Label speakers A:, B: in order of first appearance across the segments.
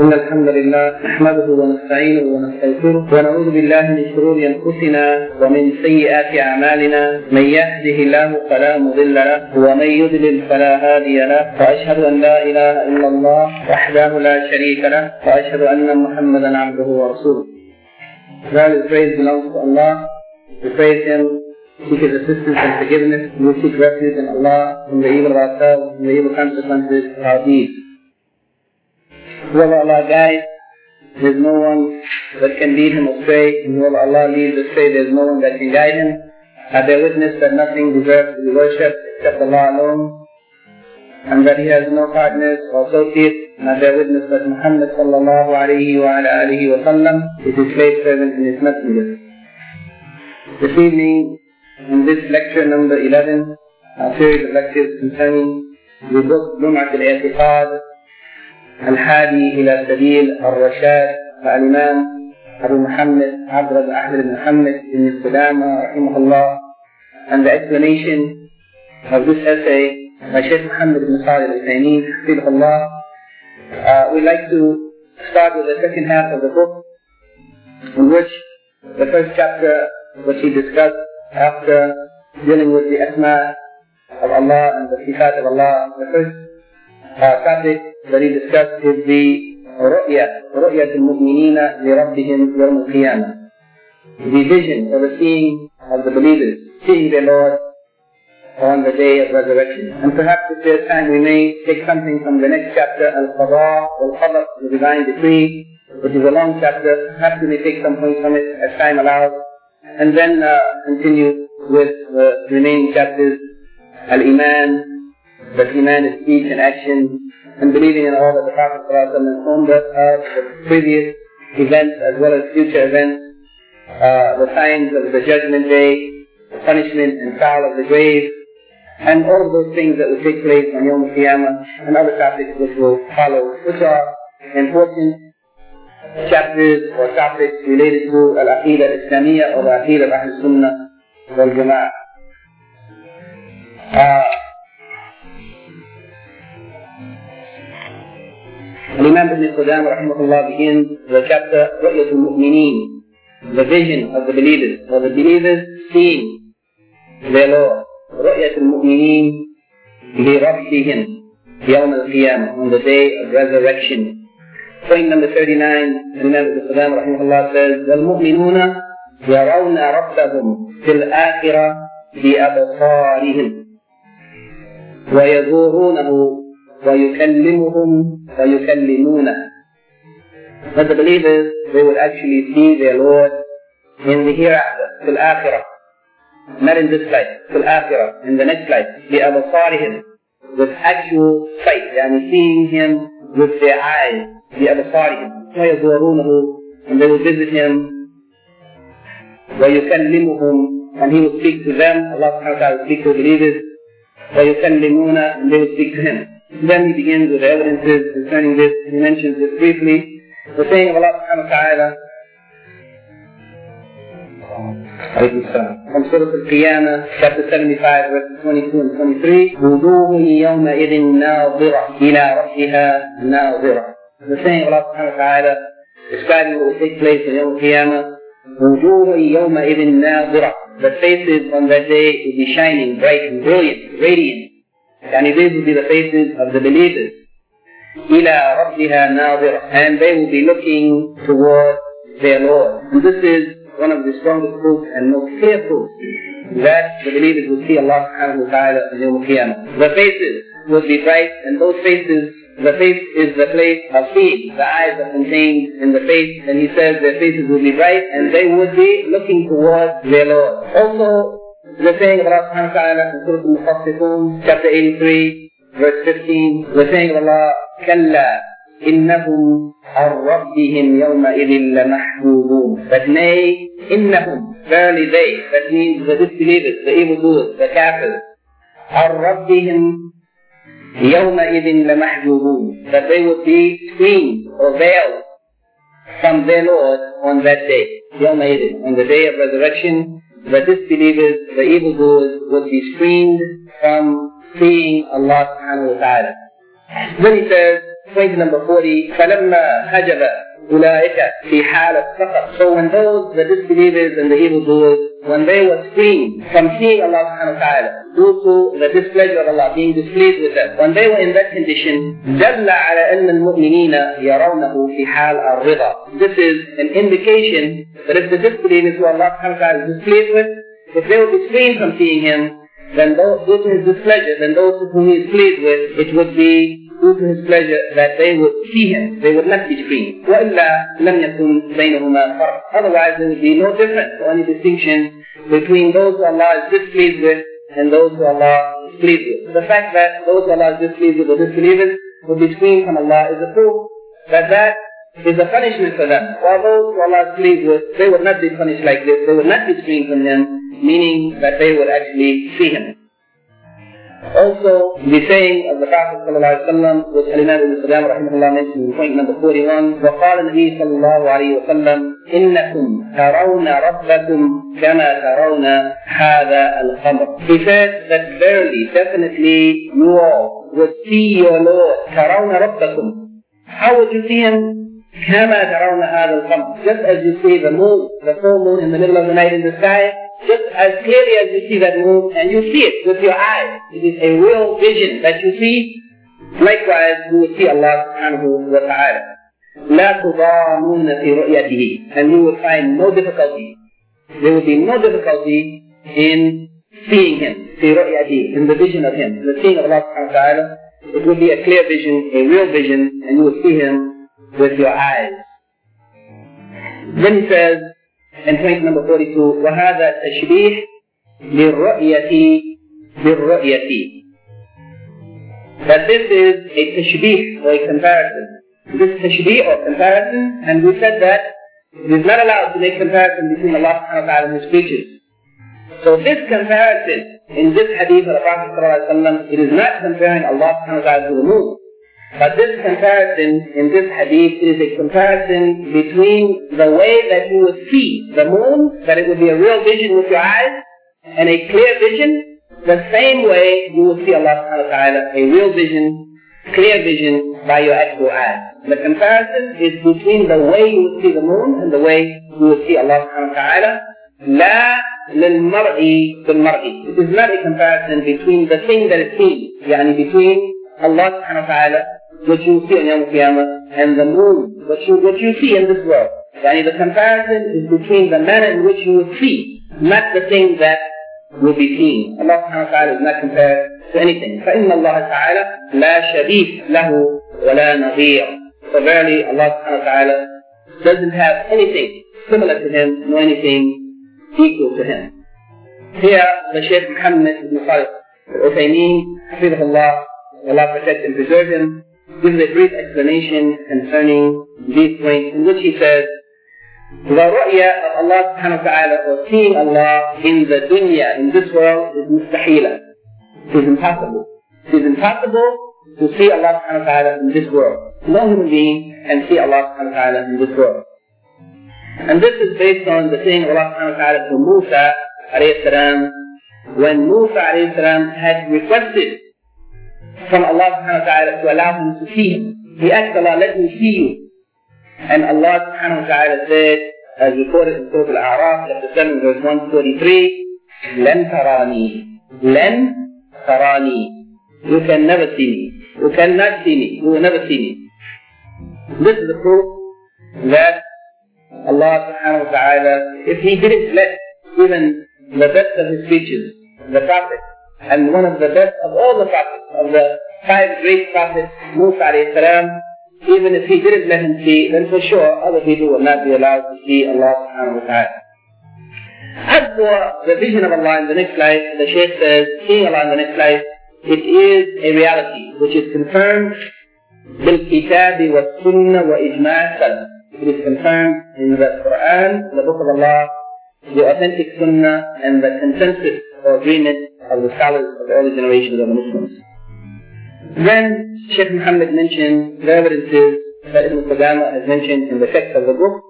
A: إن الحمد لله نحمده ونستعينه ونستغفره ونعوذ بالله من شرور أنفسنا ومن سيئات أعمالنا من يهده الله فلا مضل له ومن يضلل فلا هادي له وأشهد أن لا إله إلا الله وحده لا شريك له وأشهد أن محمدا عبده ورسوله All praise belongs to Allah. We praise Him, seek His assistance and forgiveness. We seek refuge in Allah from the evil of ourselves, from the evil consequences of our deeds. Whoever Allah guides, there is no one that can lead him astray, and whoever Allah leads astray, there is no one that can guide him. I bear witness that nothing deserves to be worshipped except Allah alone, and that He has no partners or associates, and I bear witness that Muhammad sallallahu alayhi wa ala wa sallam is His servant and His messenger. This evening, in this lecture number 11, our series of lectures concerning the book Lum'at al-I'tiqad, الحادي إلى سبيل الرشاد الإمام أبو محمد عبد أحمد بن محمد بن السلامة رحمه الله and the explanation of this essay by Sheikh Muhammad ibn Salih al-Uthaymeen Allah uh, we'd like to start with the second half of the book in which the first chapter which he discussed after dealing with the asma of Allah and the sifat of Allah the first uh, topic that he discussed is the رؤية رؤية المؤمنين لربهم يوم القيامة the vision or the seeing of the believers seeing their Lord on the day of resurrection. And perhaps if there's time we may take something from the next chapter, Al-Qadha, Al-Qadr, the divine decree, which is a long chapter. Perhaps we may take some points from it as time allows. And then uh, continue with the remaining chapters, Al-Iman, that Iman is speech and action, and believing in all that the Prophet informed us of the previous events as well as future events, uh, the signs of the judgment day, the punishment and trial of the grave, and all of those things that will take place on Yom Qiyamah and other topics which will follow, which are important chapters or topics related to Al-Aqidah Al-Islamiyah or the Aqidah of Ahl Sunnah wal Jama'ah. Uh, Imam Ibn Qudam rahimahullah begins the chapter رؤية المؤمنين the vision of the believers or the believers seeing their Lord رؤية المؤمنين لربهم يوم القيامة on the day of resurrection point number 39 Imam Ibn Qudam rahimahullah says والمؤمنون يرون ربهم في الآخرة بأبصارهم ويزورونه ويكلمهم ويكلمونه But the believers, they will actually see their Lord in the hereafter, في الآخرة. Not in this life, في الآخرة, in the next life. بأبصارهم, with actual sight, يعني seeing Him with their eyes, بأبصارهم. ويزورونه, and they will visit Him. ويكلمهم, and He will speak to them. Allah subhanahu wa ta'ala will speak to the believers. ويكلمون, and they will speak to Him. Then he begins with the evidences concerning this. He mentions this briefly. The saying of Allah subhanahu wa ta'ala from Surah Al-Qiyamah, chapter 75, verses 22 and 23. وجوه يومئذ ناظرة إلى ربها ناظرة. The saying of Allah subhanahu wa ta'ala describing what will take place in Yom Qiyamah. وجوه يومئذ ناظرة. The faces on that day will be shining, bright and brilliant, radiant. And these will be the faces of the believers. إلى ربها ناظرة. And they will be looking towards their Lord. And this is one of the strongest proofs and most clear proofs that the believers will see Allah subhanahu wa ta'ala in Yawm Qiyamah. The faces will be bright and those faces, the face is the place of seeing. The eyes are contained in the face and he says their faces will be bright and they would be looking towards their Lord. Also, saying of Allah subhanahu wa ta'ala in Surah Al-Mufassifun, chapter 83, verse 15, the saying of Allah, كَلَّا إنهم عن ربهم يومئذ لمحجوبون. But nay, إنهم, verily they, that means the disbelievers, the evildoers, the kafirs, عن ربهم يومئذ لمحجوبون. That they would be screened or veiled from their Lord on that day. يومئذ, on the day of resurrection, the disbelievers, the evildoers would be screened from seeing Allah subhanahu wa ta'ala. Then he says, point number 40, فَلَمَّا حَجَبَ أُولَٰئِكَ فِي حَالَ السَّقَطِ So when those, the disbelievers and the evildoers, when they were screened from seeing Allah subhanahu wa ta'ala, due to the displeasure of Allah, being displeased with them, when they were in that condition, دَلَّ عَلَى أَنَّ الْمُؤْمِنِينَ يَرَوْنَهُ فِي حَالَ الرِّضَى This is an indication that if the disbelievers who Allah subhanahu wa ta'ala is displeased with, if they would be screened from seeing Him, then those, due to His displeasure, then those whom He is pleased with, it would be due to His pleasure that they would see Him. They would not be screened. وَإِلَّا لَمْ يَكُنْ بَيْنَهُمَا فَرْقٌ Otherwise there would be no difference or any distinction between those who Allah is displeased with and those who Allah is pleased with. The fact that those who Allah is displeased with, the disbelievers, would be screened from Allah is a proof that that is a punishment for them. While those who Allah is pleased with, they would not be punished like this. They would not be screened from Him, meaning that they would actually see Him. Also, the saying of the Prophet ﷺ, which Al-Imam Ibn Salam rahimahullah mentioned in point number 41, وقال النبي صلى الله عليه وسلم إنكم ترون ربكم كما ترون هذا الخمر. He said that verily, definitely, you all would see your Lord. ترون ربكم. How would you see Him? كما ترون هذا الخمر. Just as you see the moon, the full moon in the middle of the night in the sky, just as clearly as you see that moon, and you see it with your eyes. It is a real vision that you see. Likewise, you will see Allah subhanahu wa ta'ala. لا تضامون في رؤيته and you will find no difficulty. There will be no difficulty in seeing Him, في رؤيته, in the vision of Him, the seeing of Allah subhanahu wa ta'ala. It will be a clear vision, a real vision, and you will see Him with your eyes. Then he says, in point number 42, وهذا تشبيه للرؤية بالرؤية. That this is a tashbih or a comparison. This tashbih or comparison, and we said that it is not allowed to make comparison between Allah subhanahu wa ta'ala and His creatures. So this comparison in this hadith of the Prophet ﷺ, it is not comparing Allah subhanahu wa ta'ala to the moon. But this comparison in this hadith is a comparison between the way that you would see the moon, that it would be a real vision with your eyes, and a clear vision, the same way you will see Allah subhanahu wa ta'ala, a real vision, clear vision by your actual eyes. The comparison is between the way you would see the moon and the way you would see Allah subhanahu wa ta'ala. لا للمرء بالمرء. It is not a comparison between the thing that is seen, يعني between Allah subhanahu wa ta'ala what you see on Yom Qiyamah, and the moon, what you, what you see in this world. Yani the comparison is between the manner in which you will see, not the thing that will be seen. Allah subhanahu wa ta'ala is not compared to anything. فَإِنَّ اللَّهَ تَعَالَى لَا شَبِيهْ لَهُ وَلَا نَظِيرٌ So verily Allah subhanahu wa ta'ala doesn't have anything similar to him, nor anything equal to him. Here, the Shaykh Muhammad ibn Khalid, Uthaymeen, Hafidhullah, Allah protect and preserve him, gives a brief explanation concerning these points in which he says, the ru'ya of Allah subhanahu wa ta'ala or seeing Allah in the dunya, in this world, is mustahila. It is impossible. It is impossible to see Allah subhanahu wa ta'ala in this world. No human being can see Allah subhanahu wa ta'ala in this world. And this is based on the saying of Allah subhanahu wa ta'ala to Musa alayhi salam, when Musa alayhi salam had requested from Allah subhanahu wa ta'ala to allow him to see him. He asked Allah, let me see you. And Allah subhanahu wa ta'ala said, as recorded in Surah Al-A'raf, chapter 7, verse 143, لن تراني لن تراني You can never see me. You cannot see me. You will never see me. This is the proof that Allah subhanahu wa ta'ala, if He didn't let even the best of His creatures, the Prophet, and one of the best of all the prophets, of the five great prophets, Musa alayhi salam, even if he didn't let him see, then for sure other people will not be allowed to see Allah subhanahu wa ta'ala. As for the vision of Allah in the next life, the Shaykh says, seeing Allah in the next life, it is a reality which is confirmed بالكتاب والسنة وإجماع السلف. It is confirmed in the Quran, the Book of Allah, the authentic Sunnah, and the consensus or agreement of the scholars of early generations of the Muslims. Then Sheikh Muhammad mentioned the evidences that Ibn Qudama has mentioned in the text of the book,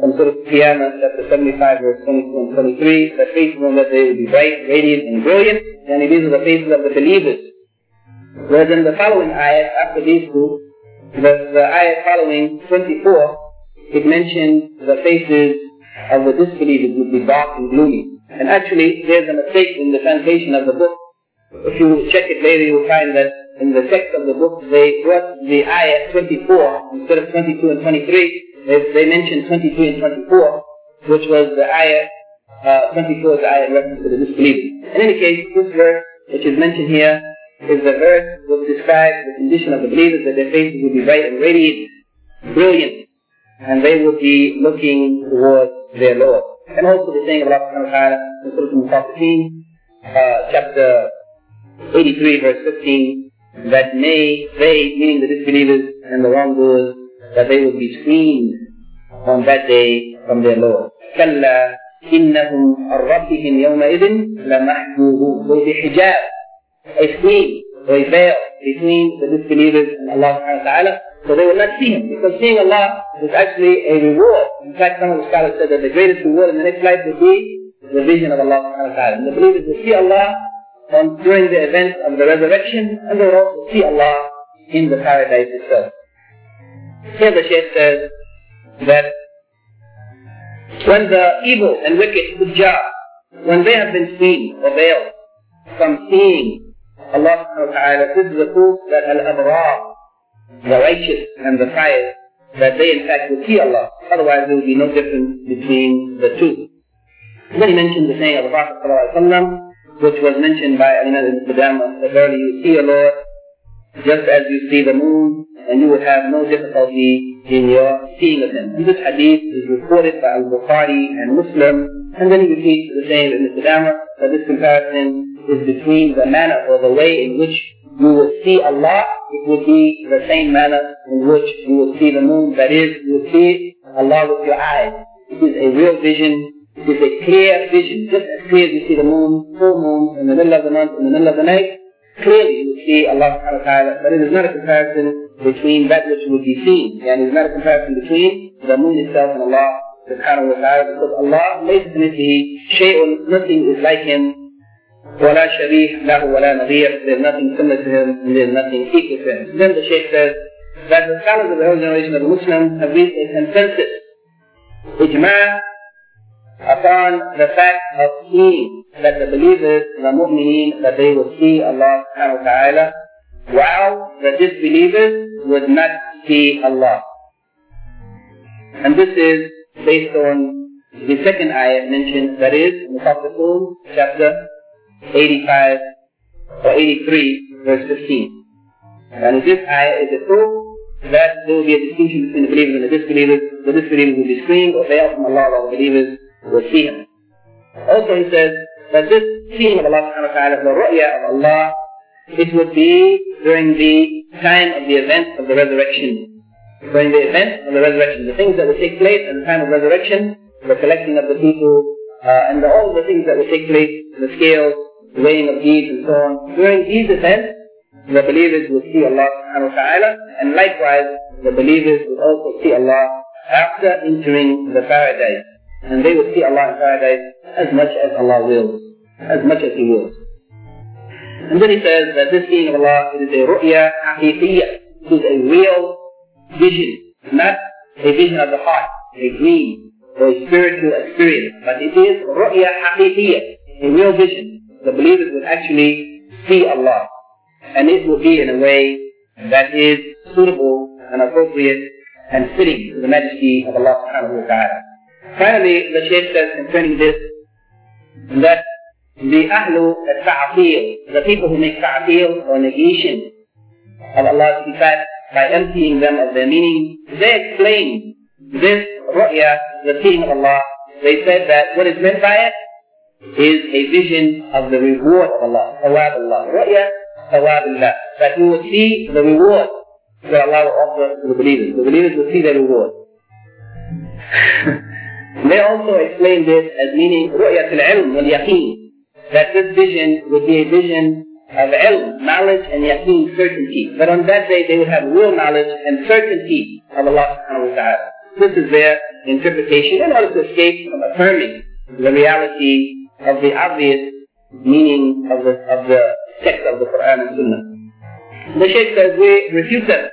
A: from Surah Qiyamah, chapter 75, verse 22 and 23, the faces that they will be bright, radiant, and brilliant, and these are the faces of the believers. Whereas in the following ayat, after these two, the, the ayah following 24, it mentioned the faces of the disbelievers would be dark and gloomy. And actually, there's a mistake in the translation of the book. If you check it later, you will find that in the text of the book, they brought the ayah 24 instead of 22 and 23. They, they mentioned 23 and 24, which was the ayah, uh, 24 is the ayah in reference to the disbelievers. In any case, this verse, which is mentioned here, is the verse which describes the condition of the believers, that their faces will be bright and radiant, brilliant, and they will be looking towards their Lord. And also the saying of Allah subhanahu wa ta'ala in Surah Al-Mutaffifin, uh, chapter 83 verse 15, that may they, meaning the disbelievers and the wrongdoers, that they will be screened on that day from their Lord. كلا إنهم عن يومئذ لمحجوبون بحجاب a screen veil between the disbelievers and Allah subhanahu wa ta'ala so they will not see him because seeing Allah is actually a reward. In fact, some of the scholars said that the greatest reward in the next life will be the vision of Allah subhanahu wa ta'ala. And the believers will see Allah on, during the event of the resurrection and they will also see Allah in the paradise itself. Here the Shaykh says that when the evil and wicked Fujjar, when they have been seen or veiled from seeing Allah subhanahu wa ta'ala, this is a proof that al-abrar, the righteous and the pious, that they in fact will see Allah. Otherwise there will be no difference between the two. Then he mentioned the saying of the Prophet ﷺ, which was mentioned by Imam ibn that verily you see your Lord just as you see the moon, and you will have no difficulty in your seeing of him. And this hadith is reported by Al-Bukhari and Muslim, and then he repeats the same of Ibn Qudama, that this comparison is between the manner or the way in which you will see Allah, it will be the same manner in which you will see the moon. That is, you will see Allah with your eyes. It is a real vision. It is a clear vision. Just as clear as you see the moon, full moon, in the middle of the month, in the middle of the night, clearly you will see Allah subhanahu wa ta'ala. But it is not a comparison between that which will be seen. And it is not a comparison between the moon itself and Allah subhanahu wa ta'ala. Because Allah, laysa shay'un, nothing is like Him. ولا شبيه له ولا نظير. There's nothing similar to him and there's nothing equal to him. Then the Shaykh says that the scholars of the whole generation of the Muslims have reached a consensus, ijma' upon the fact of seeing that the believers, the mu'mineen, that they will see Allah subhanahu wa ta'ala, while the disbelievers would not see Allah. And this is based on the second ayah mentioned, that is, Mutaffifin, chapter 85 or 83, verse 15. And this ayah is a proof that there will be a distinction between the believers and the disbelievers. The disbelievers will be screened or veiled from Allah while the believers will see Him. Also he says that this seeing of Allah subhanahu wa ta'ala, the ru'ya of Allah, it would be during the time of the event of the resurrection. During the event of the resurrection. The things that will take place at the time of resurrection, the collecting of the people, uh, and the, all the things that will take place, the scales, weighing of deeds and so on. During these events, the believers will see Allah subhanahu wa ta'ala, and likewise, the believers will also see Allah after entering the paradise. And they will see Allah in paradise as much as Allah wills, as much as He wills. And then he says that this seeing of Allah is a ru'ya haqiqiyya. It is a real vision, not a vision of the heart, a dream, or a spiritual experience, but it is ru'ya haqiqiyya, a real vision the believers will actually see Allah. And it will be in a way that is suitable and appropriate and fitting to the majesty of Allah subhanahu wa ta'ala. Finally, the Shaykh says concerning this, that the ahlu al-ta'atil, the people who make ta'atil or negation of Allah's sifat by emptying them of their meaning, they explained this ru'ya, the seeing of Allah. They said that what is meant by it is a vision of the reward of Allah, thawab Allah. Ru'ya, thawab Allah. That you will see the reward that Allah will offer to the believers. The believers will see their reward. they also explained this as meaning ru'yat al-ilm wal-yaqeen. That this vision would be a vision of ilm, knowledge and yaqeen, certainty. But on that day they would have real knowledge and certainty of Allah subhanahu wa ta'ala. This is their interpretation in order to escape from affirming the reality of the obvious meaning of the, of the text of the Quran and Sunnah. The Shaykh says we refute them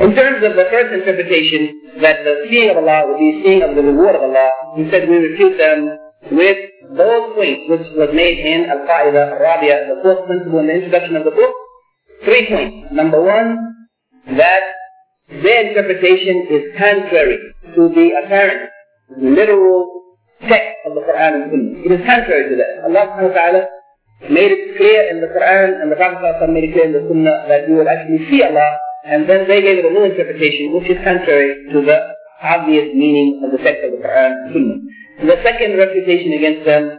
A: In terms of the first interpretation, that the seeing of Allah would be seeing of the reward of Allah, he said we refute them with those points which was made in Al-Qa'ida ar-Rabi'a, the fourth principle in the introduction of the book. Three points. Number one, that their interpretation is contrary to the apparent, literal text of the Quran and Sunnah. It is contrary to that. Allah subhanahu wa ta'ala made it clear in the Quran and the Prophet made it clear in the Sunnah that you will actually see Allah and then they gave it a new interpretation which is contrary to the obvious meaning of the text of the Quran and Sunnah. The second refutation against them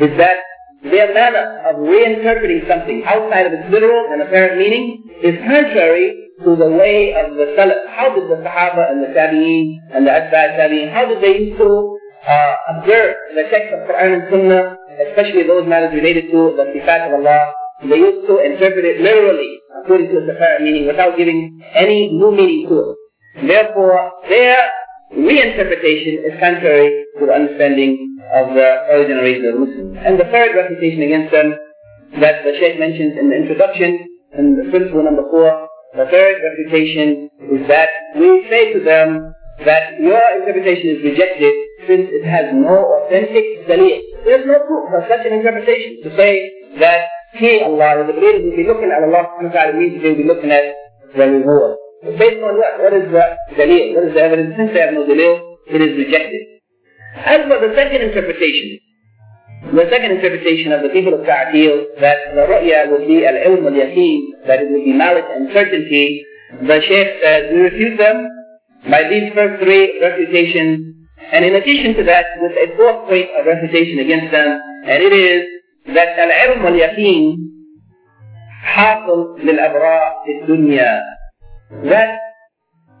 A: is that their manner of reinterpreting something outside of its literal and apparent meaning is contrary to the way of the Salaf. How did the Sahaba and the Tabi'een and the Atba' Tabi'een, how did they used to uh, observe the text of Quran and Sunnah, especially those matters related to the Sifat of Allah, they used to interpret it literally according to its apparent meaning without giving any new meaning to it. Therefore, their reinterpretation is contrary to the understanding of the early generation of Muslims. And the third refutation against them that the Shaykh mentions in the introduction, in the principle number four, the third refutation is that we say to them that your interpretation is rejected since it has no authentic dalil. There's no proof of such an interpretation to say that seeing Allah, the believers will be looking at Allah subhanahu wa ta'ala means they will be looking at the reward. Based on what? What is the dalil? What is the evidence? Since they have no dalil, it is rejected. As for the second interpretation, the second interpretation of the people of Ta'atil, that the ru'ya would be al-ilm al-yaqeen, that it would be knowledge and certainty, the Shaykh says, we refute them by these first three refutations, and in addition to that, with a fourth point of refutation against them, and it is that العلم واليقين حاصل للأبرار في الدنيا that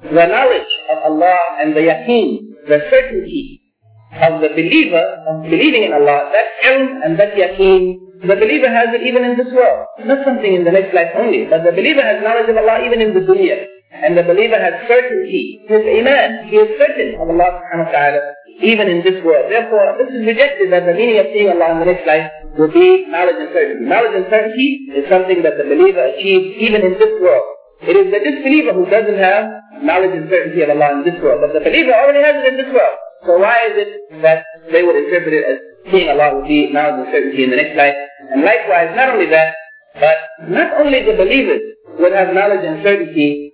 A: the knowledge of Allah and the yaqeen, the certainty of the believer, of believing in Allah, that ilm and that yaqeen, the believer has it even in this world. Not something in the next life only, but the believer has knowledge of Allah even in the dunya. And the believer has certainty, his iman, he is certain of Allah subhanahu wa ta'ala, even in this world. Therefore, this is rejected that the meaning of seeing Allah in the next life will be knowledge and certainty. Knowledge and certainty is something that the believer achieves even in this world. It is the disbeliever who doesn't have knowledge and certainty of Allah in this world. But the believer already has it in this world. So why is it that they would interpret it as seeing Allah will be knowledge and certainty in the next life? And likewise, not only that, but not only the believers would have knowledge and certainty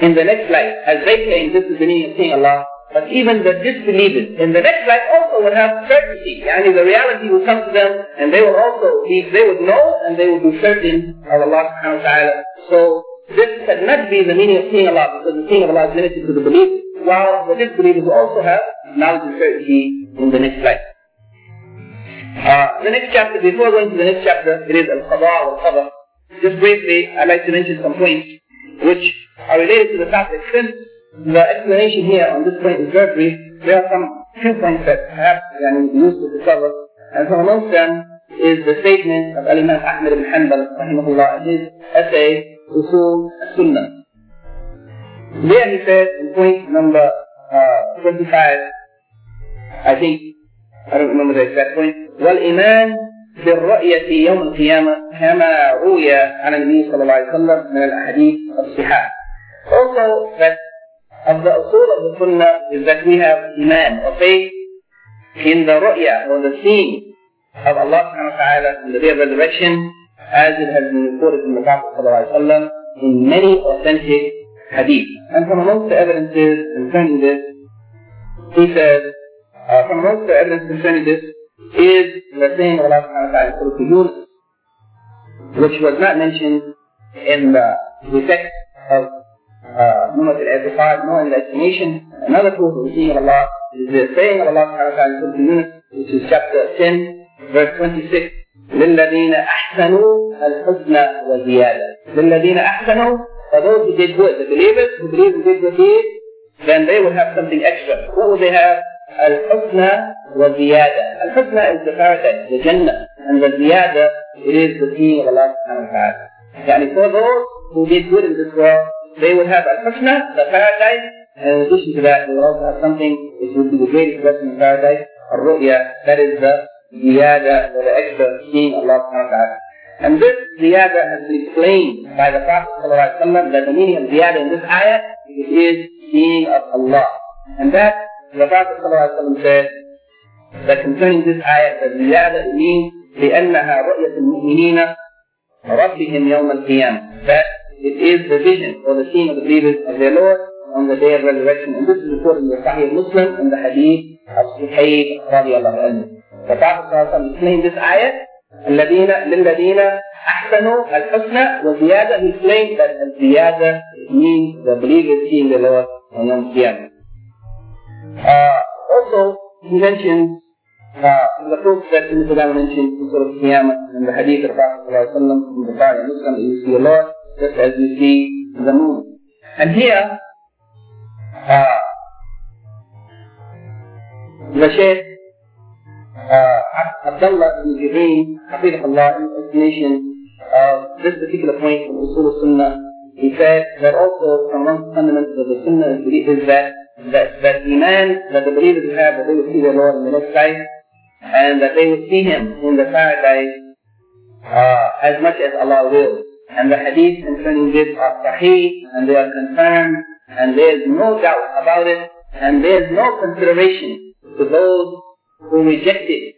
A: in the next life, as they claim this is the meaning of seeing Allah, but even the disbelievers in the next life also would have certainty. Yani the reality will come to them and they will also be, they would know and they will be certain of Allah subhanahu wa ta'ala. So this cannot be the meaning of seeing Allah because the seeing of Allah is limited to the believers, while the disbelievers also have knowledge and certainty in the next life. Uh, the next chapter, before going to the next chapter, it is Al-Qadha al-Qadr. Just briefly, I'd like to mention some points which are related to the topic. Since the explanation here on this point is very brief. There are some few points that perhaps yani, useful to cover. And from amongst them is the statement of Imam Ahmad ibn Hanbal, rahimahullah, in his essay, Usul Sunnah. There he says in point number uh, 25, I think, I don't remember the exact point, والإيمان بالرؤية يوم القيامة كما روي عن النبي صلى الله عليه وسلم من الأحاديث الصحاح. Also that of the usul of the sunnah is that we have iman or faith in the ru'ya or the seeing of Allah subhanahu wa ta'ala in the day of resurrection as it has been reported from the Prophet ﷺ in many authentic hadith. And from amongst the evidences concerning this, he says, uh, from amongst the evidence concerning this is the saying of Allah subhanahu wa ta'ala which was not mentioned in the, the text of uh, Lum'at al-I'tiqad, nor in the explanation. Another proof of the saying of Allah is the saying of Allah subhanahu wa ta'ala which is chapter 10, verse 26, للذين أحسنوا الحسنى وزيادة. للذين أحسنوا for those who did good, the believers who believe in good deeds, then they will have something extra. What will they have? الحسنى وزيادة. الحسنى is the paradise, the Jannah, and the ziyada it is the seeing of Allah subhanahu wa ta'ala. يعني for those who did good in this world, they will have al-husna, the paradise, and in addition to that, they will also have something which will be the greatest blessing in paradise, al-ru'ya, that is the ziyada, or the extra seeing Allah. And this ziyada has been explained by the Prophet ﷺ that the meaning of ziyada in this ayat is seeing of Allah. And that the Prophet ﷺ said that concerning this ayat, the ziyada means لأنها رؤية المؤمنين ربهم يوم القيامة. That it is the vision or the seeing of the believers of their Lord on the day of resurrection. And this is reported in the Sahih Muslim in the hadith of Suhaib radiallahu anhu. The Prophet ﷺ explained this ayat الذين للذين أحسنوا الحسنى explained that الزيادة means the believers seeing the Lord on Yom Qiyamah. Uh, also, he mentions uh, the proof that Ibn Salam mentioned in Surah Qiyamah in the hadith of Prophet in the Bukhari and Muslim, you see the Lord just as you see the moon. And here, uh, the Shaykh uh, Abdullah ibn Jibreen, Hafidahullah, in explanation of this particular point in Usul Sunnah, he said that also from among the fundamentals of the Sunnah is that that, that Iman that the believers will have that they will see their Lord in the next life and that they will see Him in the paradise uh, as much as Allah wills. And the hadith concerning this are sahih and they are confirmed and there is no doubt about it and there is no consideration to those who rejected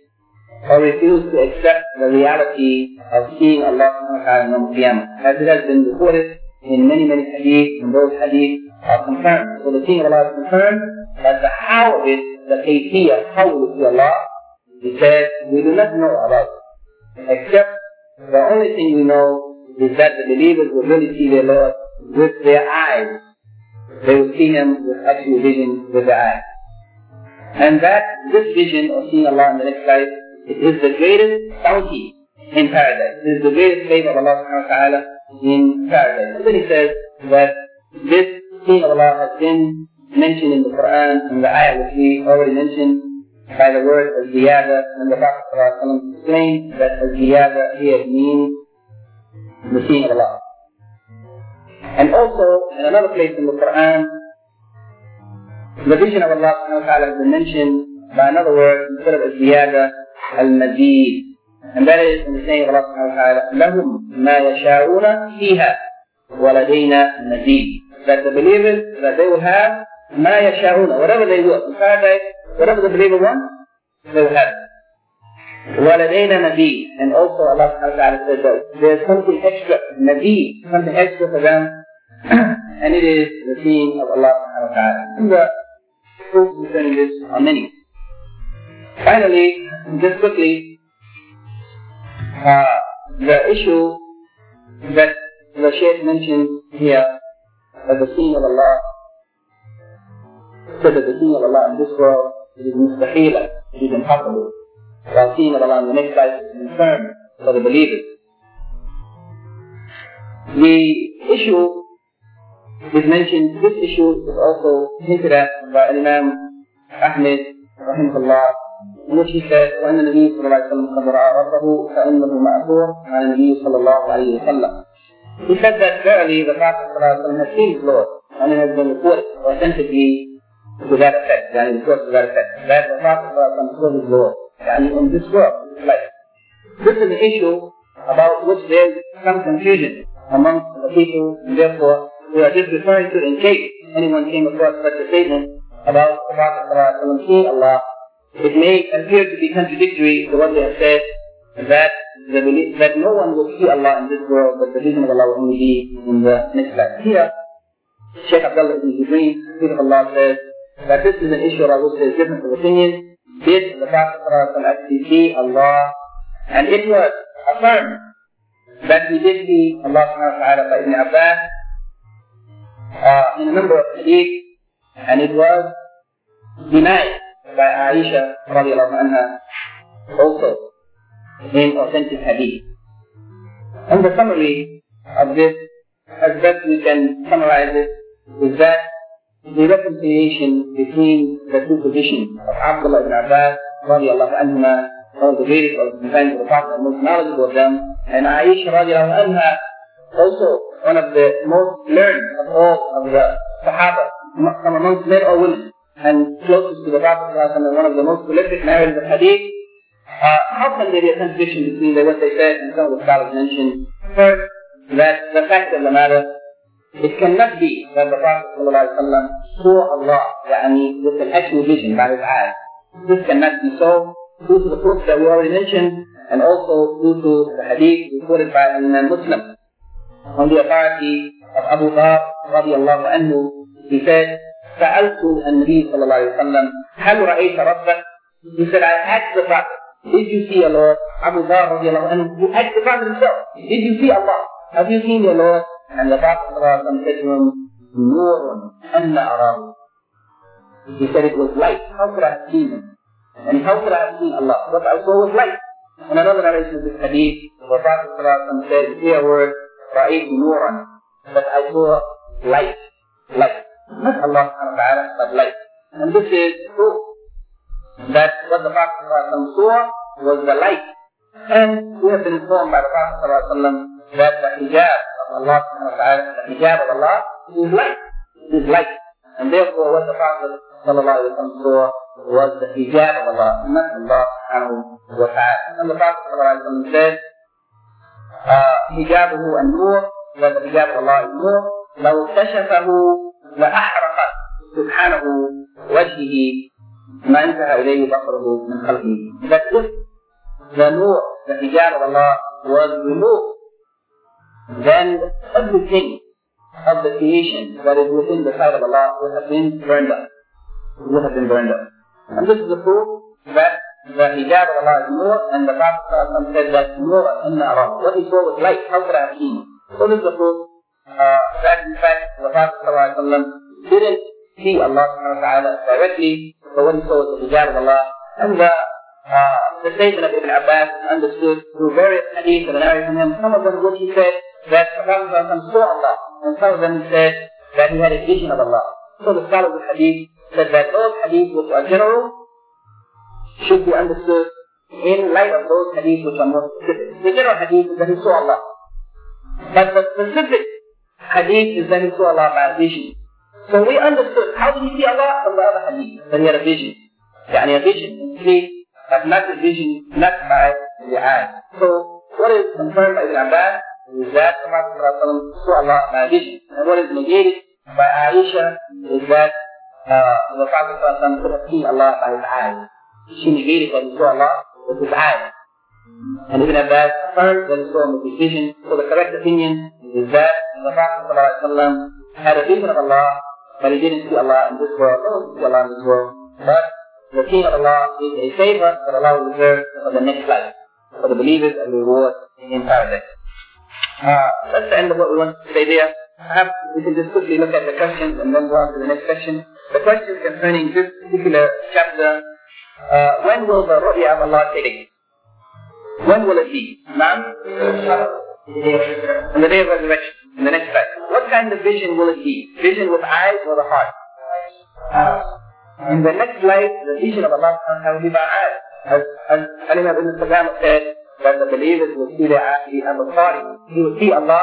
A: or refused to accept the reality of seeing Allah subhanahu wa ta'ala. As it has been reported in many, many hadith, and those hadith are confirmed. So the seeing of Allah is confirmed, but the how of it, the kayfiyah, how we see Allah, he says, we do not know about it. Except the only thing we know is that the believers will really see their Lord with their eyes. They will see Him with actual vision with their eyes. And that this vision of seeing Allah in the next life is the greatest bounty in paradise. It is the greatest favor of Allah subhanahu wa ta'ala in paradise. And then he says that this seeing of Allah has been mentioned in the Quran and the ayah which we already mentioned by the word of ziyada and the Prophet explained that ziyada here means the seeing of Allah. And also in another place in the Quran the vision of Allah subhanahu wa ta'ala has been mentioned by another word instead of ziyada al-majid. And that is in the saying of Allah subhanahu wa ta'ala, لَهُمْ مَا يَشَاءُونَ فِيهَا وَلَدَيْنَا مَزِيدٌ That the believers, that they will have مَا يَشَاءُونَ Whatever they will. In paradise, whatever the believer wants, they will have. وَلَدَيْنَا مَزِيدٌ And also Allah subhanahu wa ta'ala said that there's something extra, mazid, something extra for them, and it is the seeing of Allah subhanahu wa ta'ala. Proofs concerning are many. Finally, just quickly, uh, the issue that the Shaykh mentions here, that the seeing of Allah, said that the seeing of Allah in this world is mustahila, it is impossible. While seeing of Allah in the next life is confirmed for the believers. The issue is mentioned, this issue is also hinted at by Imam Ahmed, rahimahullah, in which he said, وأن النبي صلى الله عليه وسلم قد رأى ربه فإنه مأثور عن النبي صلى الله عليه وسلم. He said that verily the Prophet صلى الله عليه وسلم has seen his Lord, and it has been reported authentically to that effect, يعني reported to that effect, that the Prophet صلى الله عليه وسلم saw his Lord, يعني in this world, in this life. This is an issue about which there is some confusion amongst the people, and therefore we are just referring to in case anyone came across such a statement about the Prophet seeing Allah, it may appear to be contradictory to what they have said that the belief, that no one will see Allah in this world, but the vision of Allah will only be in the next life. Here, Sheikh Abdullah ibn Jibreen, Allah says that this is an issue about which there is difference of opinion. Did the Prophet actually see Allah? And it was affirmed that he did see Allah subhanahu wa ta'ala by Ibn Abbas uh, in a number of hadith, and it was denied by Aisha radiallahu anha also in authentic hadith. And the summary of this, as best we can summarize it, is that the reconciliation between the two positions of Abdullah ibn Abbas radiallahu anhuma, one of the greatest of the companions of the Prophet most knowledgeable of them, and Aisha radiallahu anha, also one of the most learned of all of the Sahaba, from amongst men or women, and closest to the Prophet and one of the most prolific narrators of Hadith. Uh, how can there be a contradiction between what they said and some of the scholars mentioned? First, that the fact of the matter, it cannot be that the Prophet ﷺ saw Allah, yani, with an actual vision by his eyes. This cannot be so due to the proofs that we already mentioned, and also due to the hadith reported by an Muslim authority of Abu Dhar radiallahu anhu. He said, سألت النبي صلى الله عليه وسلم هل رأيت ربك? He said, I asked the Prophet, did you see Allah? Abu Dhar radiallahu anhu, who asked the Prophet himself, did you see Allah? Have you seen your Lord? And the Prophet ﷺ said to him, نور أن أراه. He said it was light. How could I have seen him? And how could I have seen Allah? What I saw was light. In another narration of this hadith, the Prophet ﷺ said, here word, رأيت نورا. That I saw light. Light. Not Allah subhanahu wa ta'ala, but light. And this is proof that what the Prophet saw was the light. And we have been informed by the Prophet that the hijab of Allah subhanahu wa ta'ala, the hijab of Allah is light. Is light. And therefore what the Prophet ﷺ saw was the hijab of Allah, not Allah subhanahu wa ta'ala. And the Prophet ﷺ said, حجابه النور والحجاب الله النور لو كشفه لأحرقت سبحانه وجهه ما انتهى إليه بصره من خلقه. Hijab of Allah was removed, then everything of the creation that is within the sight of Allah would have been burned up. Would have been burned up. And this is the proof that of Allah is nur, and the Prophet said that nur inna Allah. What he saw was light. How could I have seen? This is the proof uh, that in fact the Prophet didn't see Allah subhanahu directly, but what he saw the hijab of Allah. And the uh, the statement of Ibn Abbas understood through various hadiths that are narrated from him. Some of them which he said that the Prophet saw Allah, and some of them said that he had a vision of Allah. So the scholars of hadith said that those hadiths which are general should be understood in light of those hadiths which are more specific. The general hadith is that he saw Allah. But the specific hadith is that he saw Allah by vision. So we understood how did he see Allah from the other hadith, that he had a vision. يعني a vision in sleep, but not a vision, not by the eye. So what is confirmed by Ibn Abbas is that the Prophet saw Allah by vision. And what is negated by Aisha is that uh, the Prophet could have seen Allah by his eyes. She negated that he saw Allah with his eyes. And Ibn Abbas affirmed that he saw his vision. So the correct opinion is that the Prophet ﷺ had a vision of Allah, but he didn't see Allah in this world, didn't see Allah in this world. But the seeing of Allah is a favor that Allah will reserve for the next life, for the believers and the reward in paradise. Uh, that's the end of what we want to say there. Perhaps we can just quickly look at the questions and then go on to the next question. The question concerning this particular chapter, uh, when will the ru'ya of Allah take place? When will it be? Ma'am? On the day of resurrection, in the next life. What kind of vision will it be? Vision with eyes or the heart? In the next life, the vision of Allah will be by eyes. As, as Ali ibn Salam said, that the believers will see their eyes, the Abasari. He will see Allah,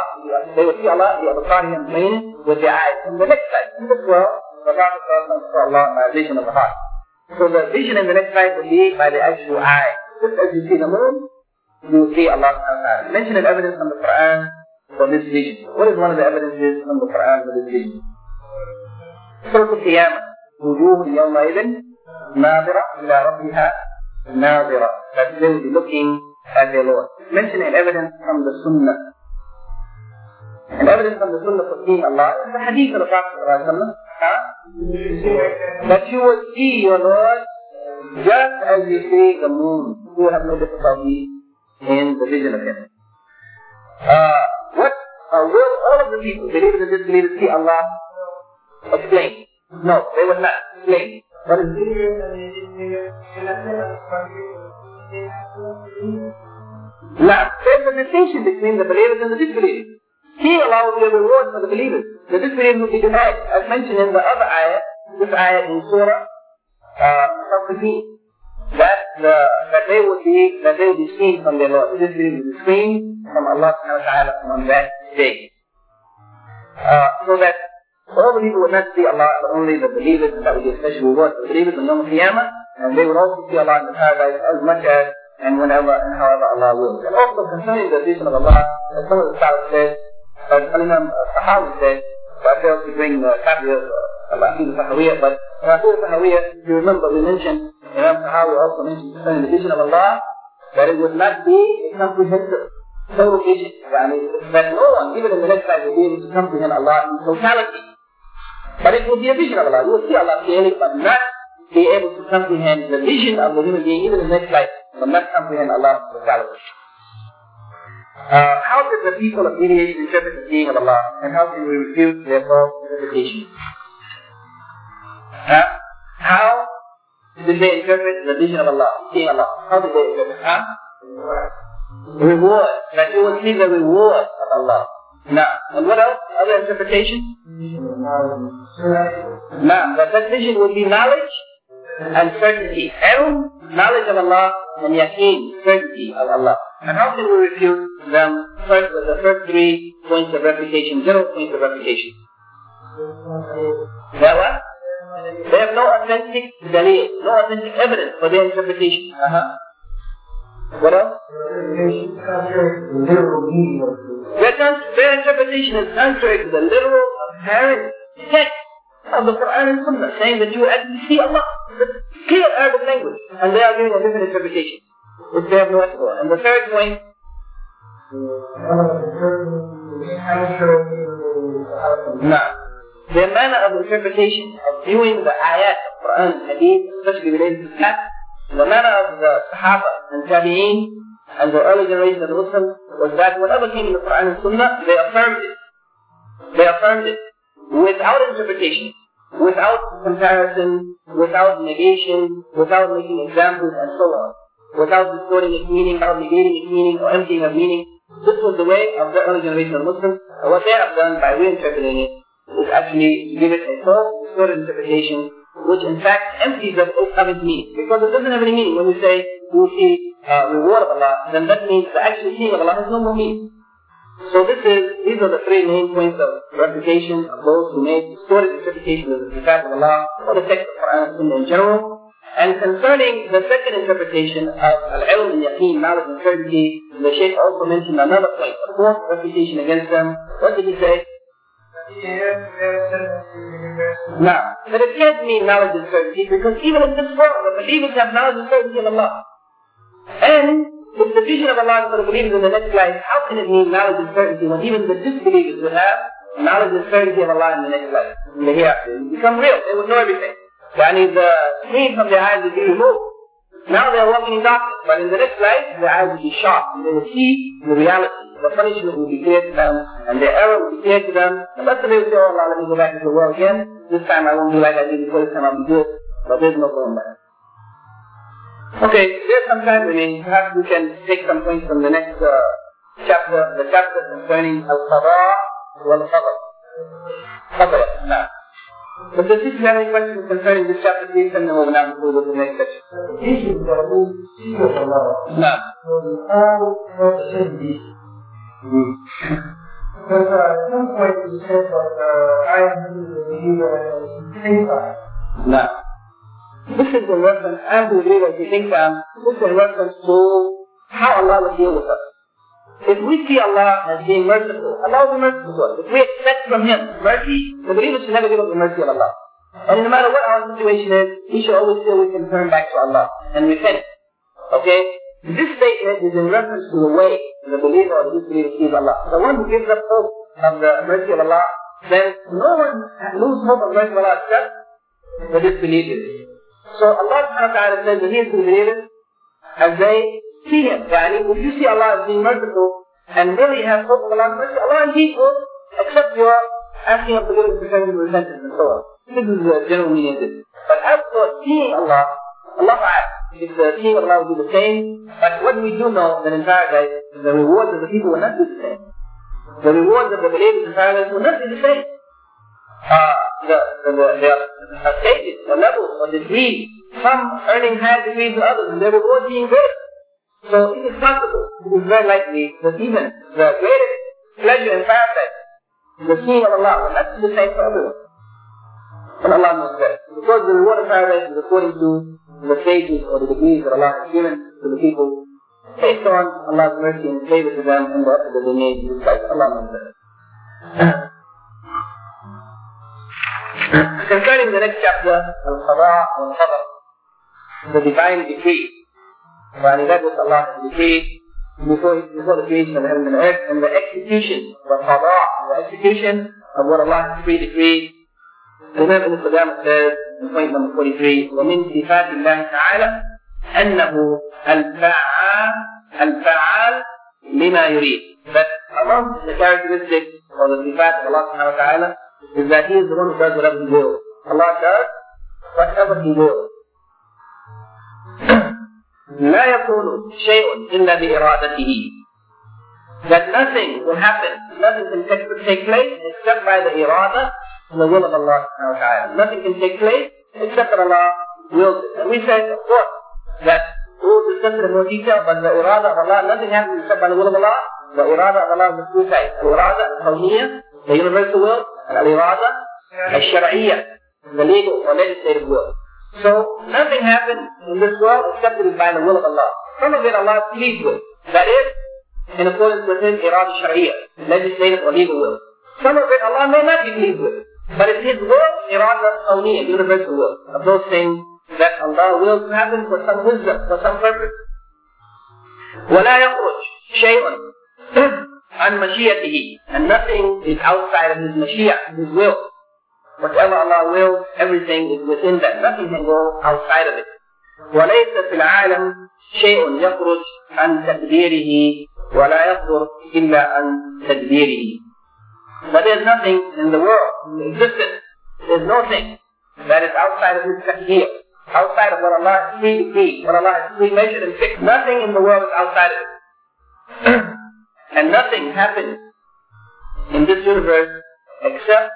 A: they will see Allah, the Abasari and meaning with their eyes. In the next life, in this world, the Prophet saw Allah by vision of the heart. So the vision in the next life will be by the actual eye. Just as you see the moon, you will see Allah subhanahu wa ta'ala. Mention of evidence from the Quran for this vision. What is one of the evidences from the Quran for this vision? Surah Al-Qiyamah. وجوه يومئذ ناظرة إلى ربها ناظرة. That they will be looking at their Lord. Mention an evidence from the Sunnah. Evidence from the Sunnah for seeing Allah is the hadith of the Prophet that you will see your Lord just as you see the moon. You will have no difficulty in the vision of Him. Uh, what uh, will all of the people, believers and disbelievers, see Allah? Explain. No, they will not. Explain. What is now, there's a distinction between the believers and the disbelievers. Here Allah the reward for the believers. The disbelievers will be denied, as mentioned in the other ayah, this ayah in Surah uh, that the, that they will be that they will be screened from their Lord. This will be screened from Allah subhanahu wa ta'ala on that day. Uh, so that all people would not see Allah, but only the believers, and that would be a special reward for the believers on Yom Qiyamah, and they would also see Allah in the paradise as much as and whenever and however Allah wills. And also concerning the vision of Allah, as some of the scholars said, as Imam Sahawi said, so I failed to bring the copy of uh, Al-Aqid al-Sahawiyah, but in Aqid al-Sahawiyah, if you remember we mentioned, Imam Sahawi also mentioned concerning the vision of Allah, that it would not be a comprehensive total vision. I mean, that no one, even in the next life, will be able to comprehend Allah in totality. But it will be a vision of Allah. You will see Allah clearly, but not be able to comprehend the vision of the human being, even in the next life, but not comprehend Allah in totality. Uh, how did the people of the being of Allah, and how can we refute their false interpretation? Huh? How did they interpret the vision of Allah, seeing Allah? How did they interpret? Huh? Reward. That you will see the reward of Allah. Now, and what else? Other interpretation? Now, that that vision will be knowledge and certainty. Ilm, knowledge of Allah, and yaqeen, certainty of Allah. And how can we refute them first with the first three points of refutation, general points of refutation? That what? They have no authentic dalil, no authentic evidence for their interpretation. Uh-huh. What else? Their, their interpretation is contrary to the literal apparent text of the Quran and Sunnah, saying that you actually see Allah. The clear Arabic language. And they are giving a different interpretation, which they have no answer. And the third point, now, their manner of interpretation, of viewing the ayat of Quran and Hadith, especially related to that, the manner of the Sahaba and Tabi'een and the early generation of the Muslims was that whatever came in the Quran and Sunnah, they affirmed it. They affirmed it without interpretation, without comparison, without negation, without making examples and so on, without distorting its meaning, without negating its meaning or emptying of meaning. This was the way of the early generation of Muslims. And what they have done by reinterpreting it is actually give it a false, distorted interpretation, which in fact empties of, of its meaning. Because it doesn't have any meaning. When we say we see uh, reward of Allah, then that means the actual seeing of Allah has no more meaning. So this is, these are the three main points of refutation of those who made distorted interpretation of the Kitab of Allah or the text of Quran in general. And concerning the second interpretation of al-ilm and yaqeen, knowledge and certainty, the Shaykh also mentioned another point, a fourth refutation against them. What did he say? Now, that it can't mean knowledge and certainty because even in this world, the believers have knowledge and certainty of Allah. And with the vision of Allah for the believers in the next life, how can it mean knowledge and certainty when even the disbelievers would have knowledge and certainty of Allah in the next life, in the hereafter? It would become real. They would know everything. Yani the screen from their eyes would be removed. Now they are walking in darkness, but in the next life, their eyes will be sharp, and they will see the reality. The punishment will be clear to them, and their error will be clear to them. And that's the way will say, oh Allah, let me go back into the world again. This time I won't do like I did before, this time I'll be good. But there's no going back. Okay, there's some time remaining. Perhaps we can take some points from the next uh, chapter, the chapter concerning Al-Qadha wal-Qadr. Qadr, now. But does you have any questions concerning this chapter, please send them over now before we go to the next section. No.
B: Because uh, at some point you said that uh, I am the believer and think
A: No. This is in reference, am the believer if you think um, this is in reference to how Allah will deal with us. If we see Allah as being merciful, Allah will be merciful to us. If we expect from Him mercy, the believer should never give up the mercy of Allah. And no matter what our situation is, we should always feel we can turn back to Allah and repent. Okay? This statement is in reference to the way the believer or the disbeliever sees Allah. The one who gives up hope of the mercy of Allah, then no one loses hope of mercy of Allah except the disbelievers. So Allah subhanahu wa ta'ala says that He is believers as they see him. Yani, if you see Allah as being merciful and really have hope of Allah's mercy, Allah indeed will accept your asking of forgiveness, returning to repentance, and so on. This is the general meaning of this. But as for seeing Allah, Allah if the seeing Allah will be the same, but what we do know that in paradise, the rewards of the people will not be the same. The rewards of the believers in paradise will not be the same. Uh, the, the, the, the stages, the levels, or degrees, some earning higher degrees than others, and their reward being greater. So it is possible, it is very likely that even the greatest pleasure in paradise, the seeing of Allah, not be the same for everyone. And Allah knows best. Because the reward of paradise is according to the stages or the degrees that Allah has given to the people based on Allah's mercy and favor to them and the effort that they made Allah knows better. Concerning the next chapter, Al-Qada wal-Qadr, the divine decree. Yani that which Allah has decreed before, before the creation of heaven and earth and the execution, the Qada, the execution of what Allah has pre-decreed. الإمام ابن قدامة says in point number 43 ومن صفات الله تعالى أنه الفعال الفعال لما يريد. But among the characteristics or the صفات of Allah subhanahu wa ta'ala is that He is the one who does whatever He wills. Allah does whatever He wills. لا يكون شيء إلا بإرادته. That nothing will happen, nothing can take, take place except by the irada and the will of Allah subhanahu wa ta'ala. Nothing can take place except that Allah wills it. And we said, of course, that we'll discuss it in more detail, but the irada of Allah, nothing happens except by the will of Allah. The irada of Allah is the two types. The irada al-kawniyya, the universal will, and al-irada al-shar'iyya, the legal or legislative will. So nothing happens in this world except it is by the will of Allah. Some of it Allah is pleased with. That is, in accordance with His irada shari'ah, legislative or legal will. Some of it Allah may not be pleased with. But it's His will, irada kawniyya, universal will, of those things that Allah wills to happen for some wisdom, for some purpose. ولا يخرج شيء عن مشيئته and nothing is outside of His mashiyah, His will. Whatever Allah wills, everything is within that. Nothing can go outside of it. وليس في العالم شيء يخرج عن تقديره ولا يصدر إلا عن تدبيره. But there's nothing in the world, in existence, there's nothing that is outside of His taqdeer, outside of what Allah has pre-decreed, what Allah has pre-measured and fixed. Nothing in the world is outside of it. and nothing happens in this universe except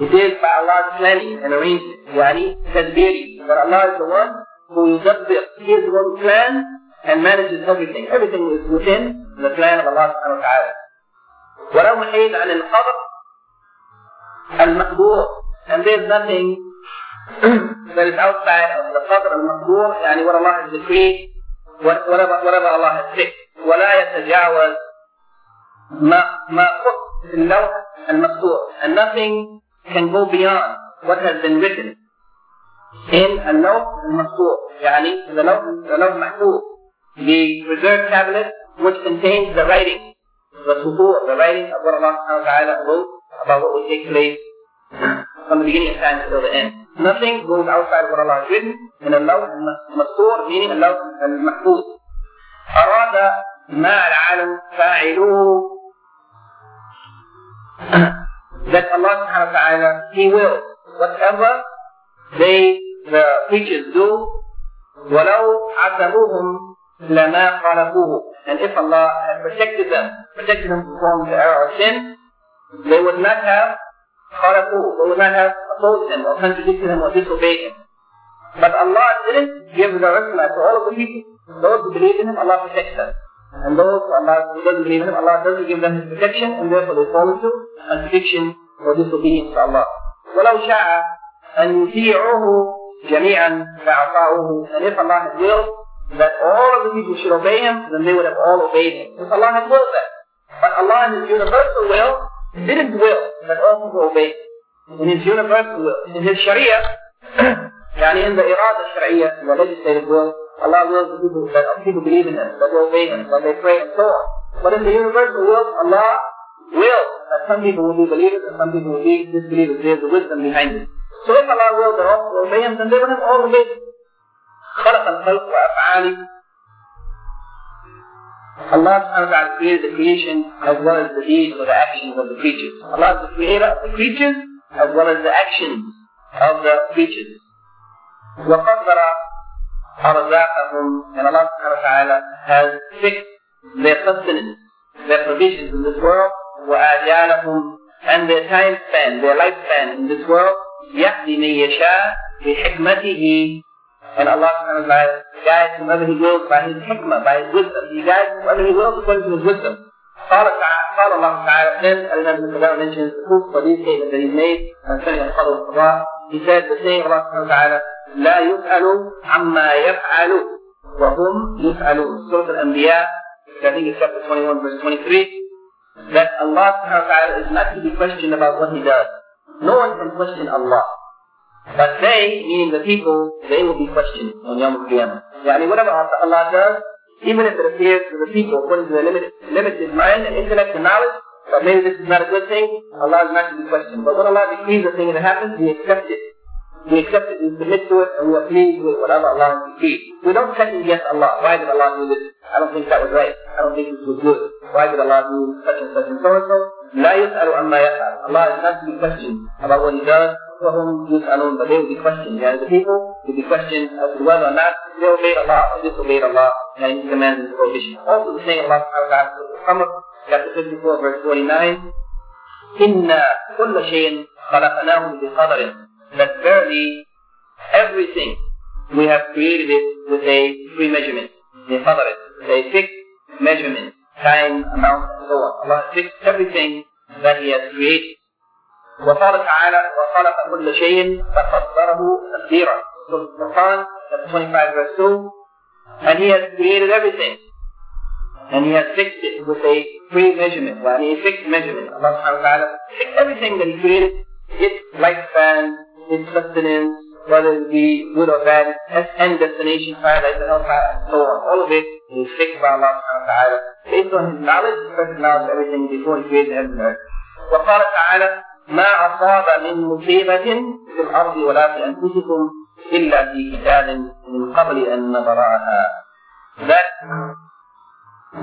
A: it is by Allah's planning and arrangement. Yani, tadbiri. But Allah is the one who yudabbir. He is the one who plans and manages everything. Everything is within the plan of Allah subhanahu wa ta'ala. ولو محيد عن القدر المقدور and there's nothing that is outside of the qadr al-maqdur يعني what Allah has decreed whatever, whatever Allah has fixed ولا يتجاوز ما ما خط في اللوح المقدور and nothing can go beyond what has been written in اللوح المقدور يعني the لوح the لوح محفوظ the preserved tablet which contains the writing the sutur, the writing of what Allah subhanahu wa ta'ala wrote about what will take place from the beginning of time until the end. Nothing goes outside of what Allah has written in Allah al-Mastur, meaning Allah al-Mahfuz. أراد ما العالم فاعلوه that Allah subhanahu wa ta'ala, He wills whatever they, the creatures do, ولو عتبوهم لما خالفوه and if Allah had protected them, protected them from the error or sin, they would not have khalafu, they would not have opposed him or contradicted him or disobeyed him. But Allah didn't give the rahmah to all of the people. Those who believe in Him, Allah protects them. And those Allah, who doesn't believe in Him, Allah doesn't give them His protection, and therefore they fall into contradiction or disobedience to Allah. ولو شاء أن يطيعوه جميعا فأطاعوه. And if Allah had willed that all of the people should obey Him, then they would have all obeyed Him. If Allah had willed that. But Allah in His universal will didn't will that all people obey In His universal will, in His Sharia, يعني in the irada الشرعية, in the legislative will, Allah wills the people that people believe in Him, that they obey Him, that they pray and so on. But in the universal will, Allah wills that some people will be believers and some people will be disbelievers. There's the wisdom behind it. So if Allah wills that all will obey Him, then they would have all obeyed Him. خلق الخلق وأفعاله Allah subhanahu wa ta'ala created the creation as well as the deeds or the actions of the creatures. Allah is the creator of the creatures as well as the actions of the creatures. وقدر أرزاقهم and Allah subhanahu wa ta'ala has fixed their sustenance, their provisions in this world, وآجالهم and their time span, their lifespan in this world, يهدي من يشاء بحكمته and Allah subhanahu wa ta'ala guides whomever He wills by His hikmah, by His wisdom. He guides whomever He wills according to His wisdom. قال تعالى قال الله تعالى then Al-Imam Ibn Qadar mentions the proof for these statements that he made concerning Al-Qadr al-Qadar. Of Allah subhanahu wa ta'ala لا يسأل عما يفعل وهم يسألون. Surah Al-Anbiya, I think it's chapter 21, verse 23, that Allah subhanahu wa ta'ala is not to be questioned about what He does. No one can question Allah. But they, meaning the people, they will be questioned on Yom Al-Qiyamah. Yani whatever Allah does, even if it appears to the people according to their limited, limited mind and intellect and knowledge, that maybe this is not a good thing, Allah is not to be questioned. But when Allah decrees a thing and it happens, we accept it. We accept it, we submit to it, and we are pleased with whatever Allah has decreed. We don't second guess Allah. Why did Allah do this? I don't think that was right. I don't think this was good. Why did Allah do such and such and so and so? لا يسأل عما يفعل. Allah is not to be questioned about what He does. وهم يسألون, but they will be questioned. Yani the people will be questioned as to whether or not they obeyed Allah or disobeyed Allah and His commands and prohibitions. Also the saying of Allah subhanahu wa ta'ala, Muhammad chapter 54 verse 49, إِنَّا كُلَّ شَيْءٍ خَلَقْنَاهُ بِقَدَرٍ That verily everything we have created it with a pre-measurement. بِقَدَرٍ With a fixed measurement, time, amount, and so on. Allah has fixed everything that He has created. وقال تعالى وخلق كل شيء فقدره تقديرا Surah Al-Furqan, chapter 25 verse 2 and he has created everything and he has fixed it with a pre-measurement يعني a fixed measurement Allah subhanahu wa ta'ala fixed everything that he created its lifespan its sustenance whether it be good or bad its end destination paradise or hellfire and so on all of it is fixed by Allah subhanahu wa ta'ala based on his knowledge perfect knowledge of everything before he created heaven and earth وقال تعالى ما أصاب من مصيبة في الأرض ولا في أنفسكم إلا في كتاب من قبل أن نبرأها. That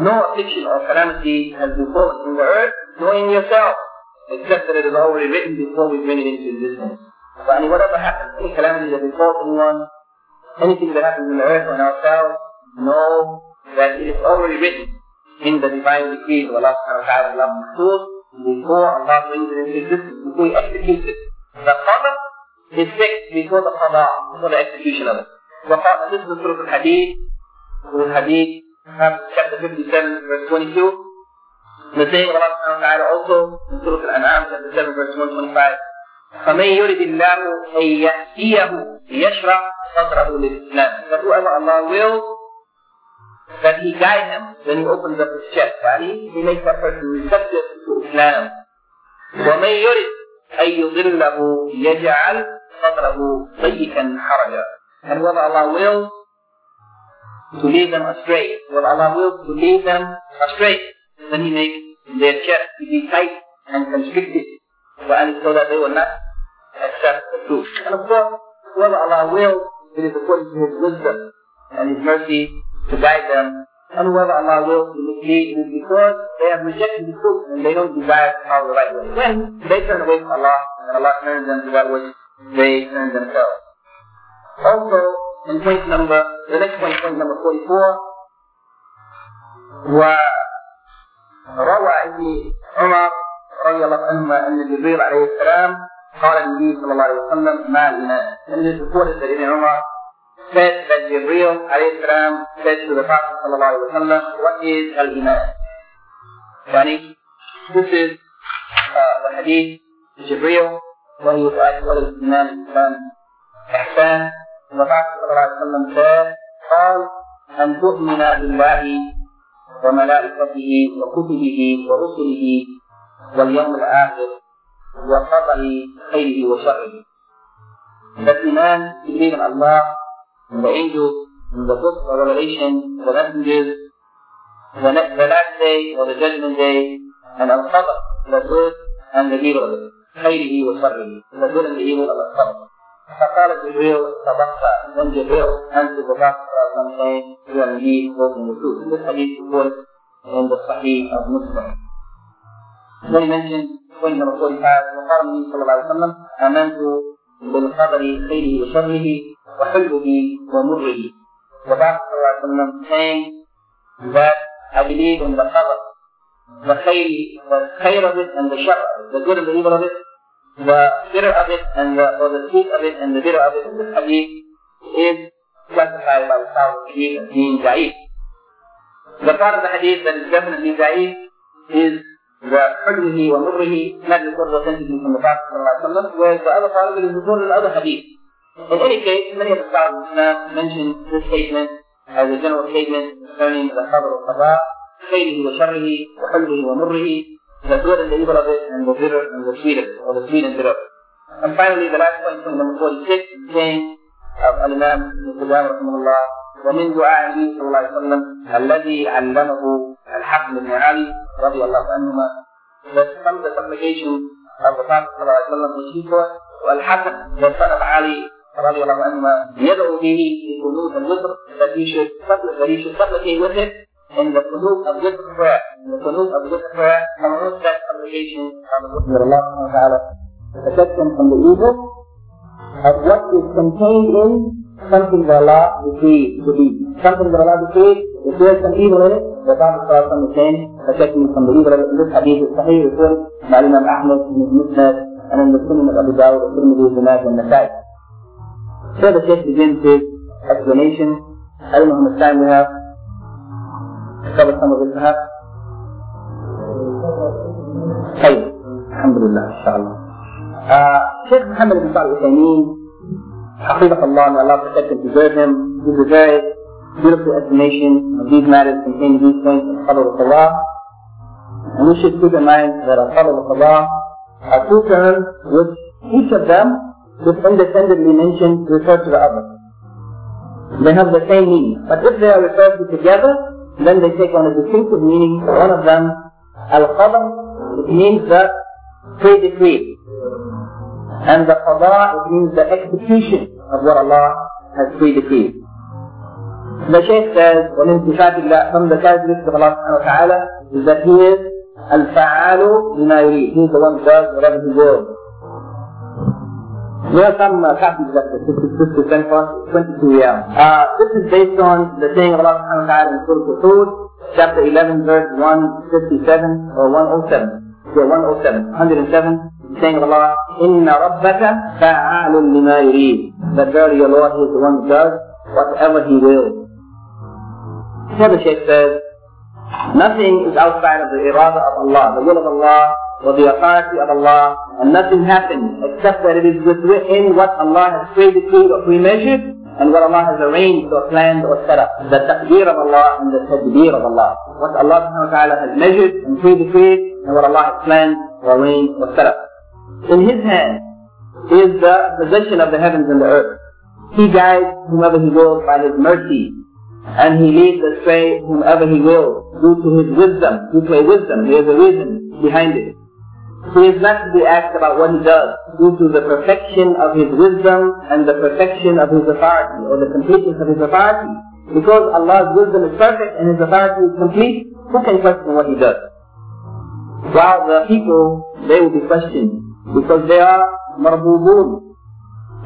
A: no affliction or calamity has been brought in the earth, nor in yourself, except that it is already written before we bring it into existence. So any whatever happens, any calamity that befalls anyone, anything that happens in the earth or in ourselves, know that it is already written in the divine decrees of Allah subhanahu wa ta'ala before Allah brings it into existence, before He executes it. The qadr is fixed before the qada, before the execution of it. وقال this is Surah Al-Hadid, Surah Al-Hadid, chapter 57, verse 22. The saying of Allah subhanahu wa ta'ala also in Surah Al-An'am, chapter 7, verse 125. فمن يرد الله أن يهديه يشرح صدره للإسلام. That whoever Allah wills that he guide him when he opens up his chest. يعني he makes that person receptive to Islam. ومن يرد أن يضله يجعل صدره ضيقا حرجا. And whether Allah wills to lead them astray, whether Allah wills to lead them astray, then He makes their chest to be tight and constricted, and so that they will not accept the truth. And of course, whether Allah wills, it is according to His wisdom and His mercy to guide them. And whoever Allah wills to mislead is because they have rejected the truth and they don't desire to follow the right way. When they turn away from Allah, and Allah turns them to that which they turn themselves. Also, in point number, the next point, point number 44. وروى ابن عمر رضي الله عنهما أن جبريل عليه السلام قال النبي صلى الله عليه وسلم ما لنا. ان الدكتور سيدنا عمر said that Jibreel عليه السلام said to the Prophet صلى الله عليه وسلم what is الإيمان يعني this is uh, the hadith Jibreel when he was asked what is الإيمان الإحسان Prophet sallallahu alayhi wa sallam said, قال أن تؤمن بالله وملائكته وكتبه ورسله واليوم الآخر وقدر خيره وشره. To believe in Allah, in the angels, in the book of Revelation, the messengers, the, next, the last day or the judgment day, and al-qadr, the good and the evil, خيره وشره, the good and the evil of al-qadr. فقال جبريل تبقى والجبريل أن تتبقى الخمسين هو الذي هو النشوء والحديث يقول عند الصحيح أو مسلم. ولمسلم قلنا رسول الله وقال النبي صلى الله عليه وسلم آمنت بالقدر خيره وشره وحلمه ومره. وبعد صلى الله عليه وسلم saying that I believe in the qadr the خير the خير of it and the شر the good and the evil of it the bitter of it and the, or the sweet of it and the bitter of it. This hadith is classified by the hadith as being da'if. The part of the hadith that is definitely da'if is the حلمه ومره not reported authentically from the Prophet ﷺ, whereas the other part of it is reported in other hadith. In any case, many of the scholars of Islam mention this statement as a general statement concerning the Qadr al-Qadha, خيره وشره وحلوه ومره, the good and the evil of it, and the bitter and the sweet of it, or the sweet and bitter. And finally, the last point, point number 46, saying of Al-Imam Ibn رحمه الله, ومن دعاء النبي صلى الله عليه وسلم الذي علمه الحسن بن علي رضي الله عنهما of the supplications of the Prophet صلى الله عليه وسلم which he taught والحسن the son of Ali رضي الله عنهما يدعو به في قنوت الوتر that he should that he should supplicate with it in the qunut of witr prayer in the qunut of witr prayer promotes that of Allah subhanahu wa ta'ala protect them from the evil of what is contained in something that Allah decreed to be. Something that Allah decreed, if there is some evil in it, the Prophet is saying, protect me from the evil of it. This hadith is sahih, reported by Imam Ahmad in his Musnad and in the Sunnah of Abu Dawud, the Tirmidhi, the Majah, and the Nasai. So the Shaykh begins his explanation. I don't know how much time we have bersama Zulhab? Baik. Alhamdulillah insyaAllah. Uh, Syekh Muhammad bin Salih Uthaymin, Hafizahullah and Allah protect and preserve him, He's a very beautiful explanation of these matters contained in these points in Qadr of Allah. And we should keep in mind that our Qadr Allah are two terms which each of them is independently mentioned refer to the other. They have the same meaning. But if they are referred to together, then they take on a distinctive meaning. One of them, al-Qadr, it means the pre-decree. And the Qadha, it means the execution of what Allah has pre-decreed. The Shaykh says, وَمِن اللَّهِ From the characteristics of Allah subhanahu wa ta'ala is that He is al-fa'alu lima yurid. He is the one who does whatever He wills. Welcome uh, passage of the Sister Ben 22 yeah. Uh, this is based on the saying of Allah subhanahu wa ta'ala in Surah Hud, chapter 11, verse 157 or 107. Yeah, 107, 107, saying of Allah, Inna rabbaka fa'alun lima yurid. That verily your Lord is the one who does whatever he wills. So the Shaykh says, Nothing is outside of the irada of Allah, the will of Allah, or the authority of Allah, and nothing happens except that it is within what Allah has pre-decreed or pre-measured, and what Allah has arranged or planned or set up. The taqdeer of Allah and the tadbir of Allah. What Allah subhanahu wa ta'ala has measured and pre-decreed, and what Allah has planned or arranged or set up. In His hand is the possession of the heavens and the earth. He guides whomever He wills by His mercy, and He leads astray whomever He wills due to His wisdom, due to a wisdom. There is a reason behind it. He is not to be asked about what he does due to the perfection of his wisdom and the perfection of his authority or the completeness of his authority. Because Allah's wisdom is perfect and his authority is complete, who can question what he does? While the people, they will be questioned because they are marbubun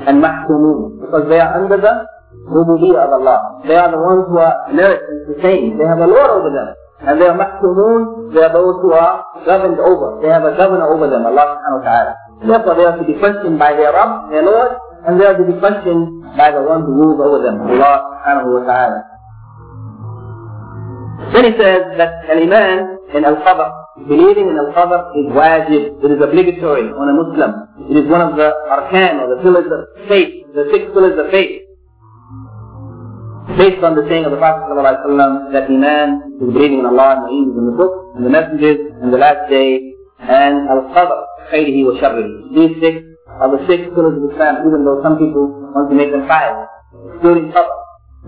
A: and mahkumun because they are under the rububiyyah of Allah. They are the ones who are alert and sustained. They have a Lord over them. And they are mahkumun, they are those who are governed over. They have a governor over them, Allah subhanahu wa ta'ala. Therefore they are to be questioned by their Rabb, their Lord, and they are to be questioned by the one who rules over them, Allah subhanahu wa ta'ala. Then he says that an iman in al-qadr, believing in al-qadr is wajib, it is obligatory on a Muslim. It is one of the arkan or the pillars of faith, the six pillars of faith based on the saying of the Prophet ﷺ that Iman is believing in Allah and the angels and the books and the messengers and the last day and Al-Qadr, khayrihi wa sharrihi. These six are the six pillars of Islam even though some people want to make them five, excluding Qadr.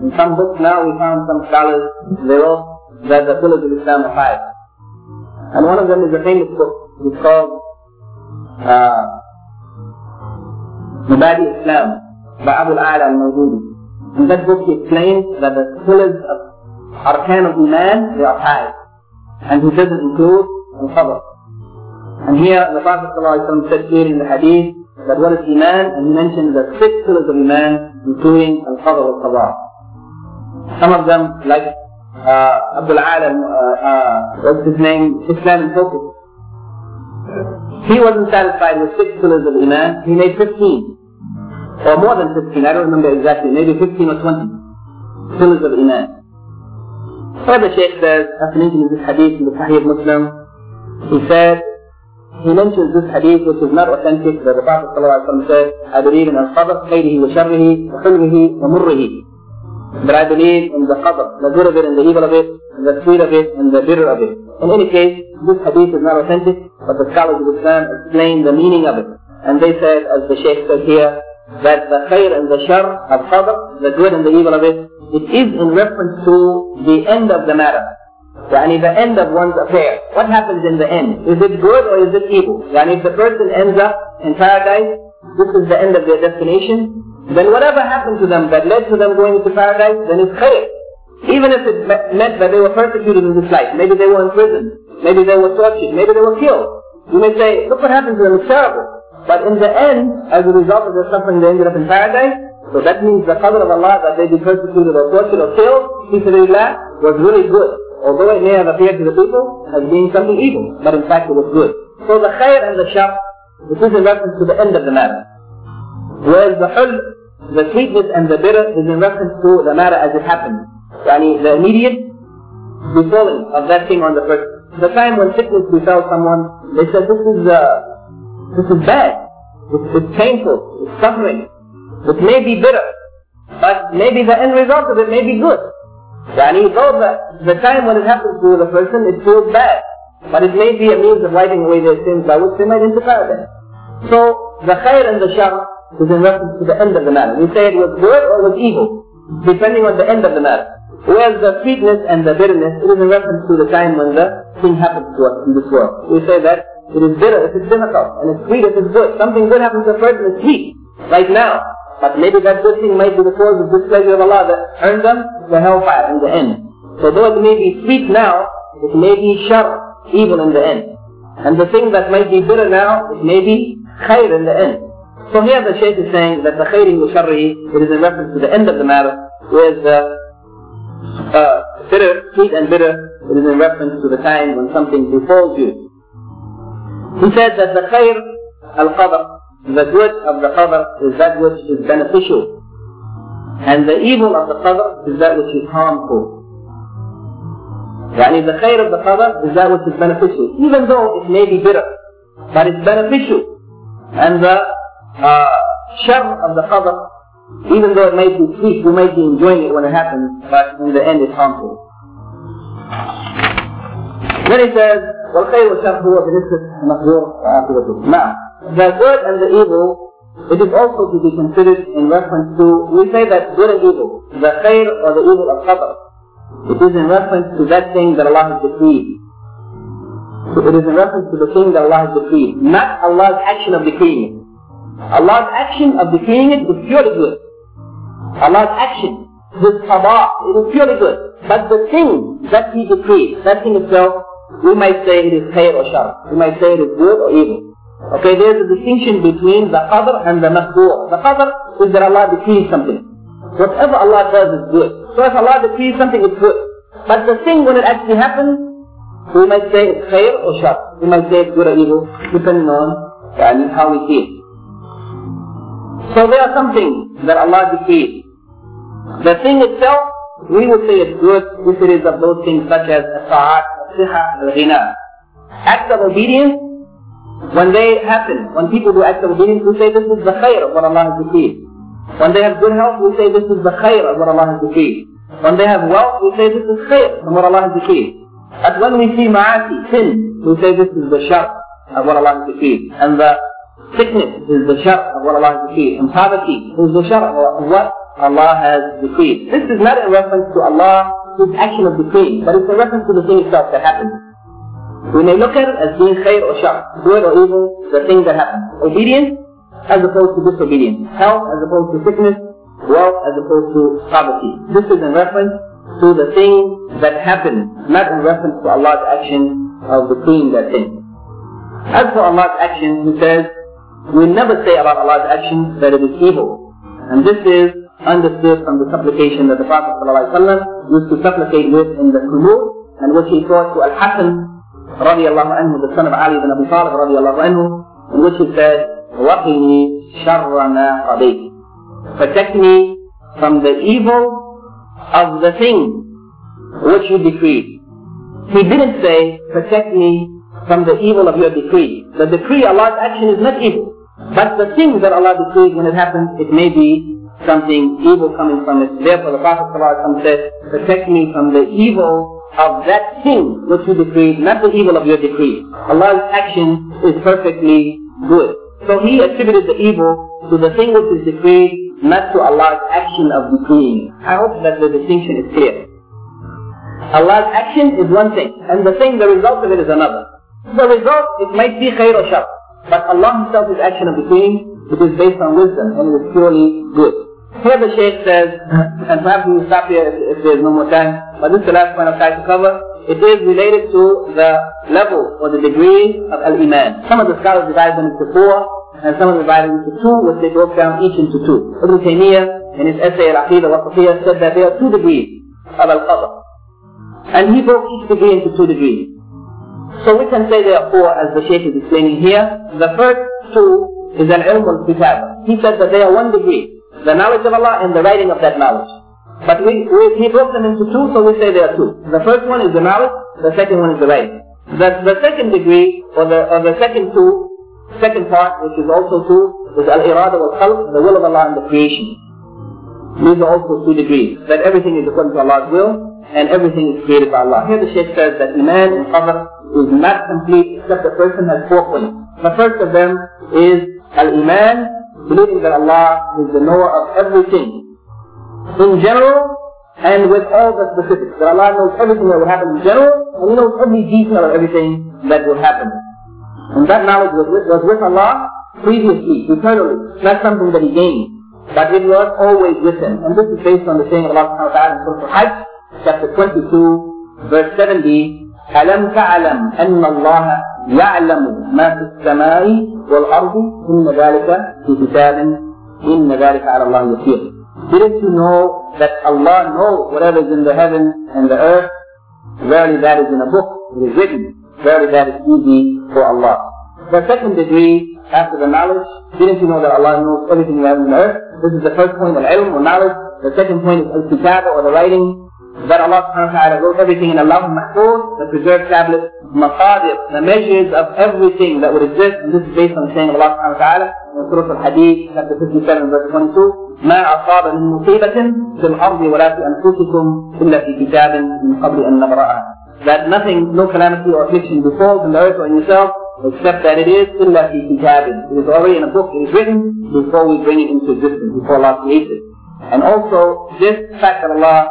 A: In some books now we found some scholars, they wrote that the pillars of Islam are five. And one of them is a famous book, it's called uh, Islam by Abu al-A'la al-Mawdudi. In that book he explains that the pillars of Arkan of Iman, they are five. And he doesn't include Al-Qadr. And here the Prophet ﷺ said clearly in the hadith that what is Iman, and he mentioned the six pillars of Iman, including Al-Qadr al-Qadar. Some of them, like uh, Abdul Alam, uh, uh, what's his name, Islam in Focus. He wasn't satisfied with six pillars of Iman, he made 15 or more than 15, I don't remember exactly, maybe 15 or 20 pillars of Iman. So the Shaykh says, after mentioning this hadith in the Sahih Muslim, he said, he mentions this hadith which is not authentic, that the Prophet ﷺ said, I believe in al-qadr, khayrihi wa sharrihi, wa hulwihi wa murrihi. But I believe in the qadr, the good of it and the evil of it, and the sweet of it and the bitter of it. In any case, this hadith is not authentic, but the scholars of Islam explain the meaning of it. And they said, as the Shaykh said here, that the khair and the shar of qadr, the good and the evil of it, it is in reference to the end of the matter. Yani the end of one's affair. What happens in the end? Is it good or is it evil? Yani if the person ends up in paradise, this is the end of their destination, then whatever happened to them that led to them going into paradise, then it's khair. Even if it meant that they were persecuted in this life, maybe they were in prison, maybe they were tortured, maybe they were killed. You may say, look what happened to them, it's terrible. But in the end, as a result of their suffering, they ended up in paradise. So that means the qadr of Allah that they be persecuted or tortured or killed, Allah, was really good. Although it may have appeared to the people as being something evil, but in fact it was good. So the khair and the shar, this is in reference to the end of the matter. Whereas the hul, the sweetness and the bitter is in reference to the matter as it happened. Yani the immediate befalling of that thing on the person. The time when sickness befell someone, they said this is uh, this is bad. It's, it's painful. It's suffering. It may be bitter, but maybe the end result of it may be good. Yani though the, the time when it happens to the person, it feels bad, but it may be a means of wiping away their sins by which they might enter paradise. So the khair and the shar is in reference to the end of the matter. We say it was good or it was evil, depending on the end of the matter. Whereas the sweetness and the bitterness, it is in reference to the time when the thing happens to us in this world. We say that it is bitter if it's difficult, and it's sweet if it's good. Something good happens to a person, it's sweet, right now. But maybe that good thing might be the cause of displeasure of Allah that earned them the hellfire in the end. So though it may be sweet now, it may be shar, evil in the end. And the thing that might be bitter now, it may be khair in the end. So here the Shaykh is saying that the khairin wa sharri, it is in reference to the end of the matter, whereas the uh, bitter, sweet and bitter, it is in reference to the time when something befalls you. He said that the khair al-qadr, the good of the qadr is that which is beneficial. And the evil of the qadr is that which is harmful. Yani the khair of the qadr is that which is beneficial. Even though it may be bitter, but it's beneficial. And the uh, shar of the qadr even though it may be sweet, you may be enjoying it when it happens, but in the end it's harmful. Then he says, والخير والشر هو بنسبة مقدور وعاقبته. Now, the good and the evil, it is also to be considered in reference to, we say that good and evil, the khair or the evil of qadr, it is in reference to that thing that Allah has decreed. So it is in reference to the thing that Allah has decreed, not Allah's action of decreeing it. Allah's action of decreeing it is purely good. Allah's action, His qada, it is purely good. But the thing that He decreed, that thing itself, we might say it is khair or shar. We might say it is good or evil. Okay, there's a distinction between the qadr and the maqdur. The qadr is that Allah decrees something. Whatever Allah does is good. So if Allah decrees something, it's good. But the thing when it actually happens, we might say it's khair or shar. We might say it's good or evil, depending on yani, how we see it. So there are some things that Allah decreed. The thing itself, we would say it's good if it is of those things such as ta'at, Acts of obedience, when they happen, when people do acts of obedience, we say this is the khair of what Allah has decreed. When they have good health, we say this is the khair of what Allah has decreed. When they have wealth, we say this is khair of what Allah has decreed. But when we see ma'asi, sin, we say this is the shar of what Allah has decreed. And the Sickness is the shar of what Allah has decreed. And poverty is the shar of what Allah has decreed. This is not in reference to Allah, His action of decree, but it's a reference to the thing itself that happens. We may look at it as being khair or shar, good or evil, the thing that happens. Obedience as opposed to disobedience. Health as opposed to sickness. Wealth as opposed to poverty. This is in reference to the thing that happened, not in reference to Allah's action of decreeing that thing. As for Allah's action, He says, we never say about Allah's action that it is evil. And this is understood from the supplication that the Prophet ﷺ used to supplicate with in the Qunut, and which he taught to Al-Hasan radiallahu anhu, the son of Ali ibn Abi Talib radiallahu anhu, in which he said, وَقِنِي شَرَّ مَا قَضَيْتِ Protect me from the evil of the thing which you decreed. He didn't say, protect me from the evil of your decree. The decree, Allah's action is not evil. But the thing that Allah decrees when it happens, it may be something evil coming from it. Therefore the Prophet said, protect me from the evil of that thing which you decreed, not the evil of your decree. Allah's action is perfectly good. So he attributed the evil to the thing which is decreed, not to Allah's action of decreeing. I hope that the distinction is clear. Allah's action is one thing, and the thing, the result of it is another. The result, it might be khair or shar, but Allah Himself is action of decreeing, it is based on wisdom, and it is purely good. Here the Shaykh says, and perhaps we will stop here if, if there is no more time, but this is the last point I've tried to cover. It is related to the level or the degree of al-Iman. Some of the scholars divide them into four, and some of them divide them into two, which they broke down each into two. Ibn Taymiyyah, in his essay Al-Aqidah wa said that there are two degrees of al-Qadr. And he broke each degree into two degrees. So we can say there are four, as the Shaykh is explaining here. The first two is an ilm al-kitab. He said that they are one degree the knowledge of Allah and the writing of that knowledge. But we, we, he broke them into two, so we say there are two. The first one is the knowledge, the second one is the writing. The, the second degree, or the, or the second two, second part, which is also two, is al-irada wal-khalq, the will of Allah and the creation. These are also two degrees, that everything is according to Allah's will, and everything is created by Allah. Here the Shaykh says that Iman and Qadr is not complete except the person has four points. The first of them is Al-Iman, believing that Allah is the knower of everything in general and with all the specifics. That Allah knows everything that will happen in general and He knows every detail of everything that will happen. And that knowledge was with, was with Allah previously, eternally. Not something that He gained. But it was always with Him. And this is based on the saying of Allah ta'ala in Surah Al-Hajj, chapter 22, verse 70, ألم تعلم أن الله يعلم ما في السماء والأرض إن ذلك في كتاب إن ذلك على الله يسير Didn't you know that Allah knows whatever is in the heaven and the earth? Verily that is in a book, it is written. Verily that is easy for Allah. The second degree, after the knowledge, didn't you know that Allah knows everything in the heaven and the earth? This is the first point of ilm or knowledge. The second point is al-kitab or the writing that Allah subhanahu wa ta'ala wrote everything in Allah Mahfuz, the preserved tablet, Maqadir, the measures of everything that would exist, and this is based on the saying of Allah subhanahu wa ta'ala in Surah Al-Hadid, chapter 57, verse 22, ما أصاب من مصيبة في الأرض ولا في أنفسكم إلا في كتاب من قبل أن نبرأها. That nothing, no calamity or affliction befalls in the earth or in yourself, except that it is إلا في كتاب. It is already in a book, it is written before we bring it into existence, before Allah creates it. And also, this fact that Allah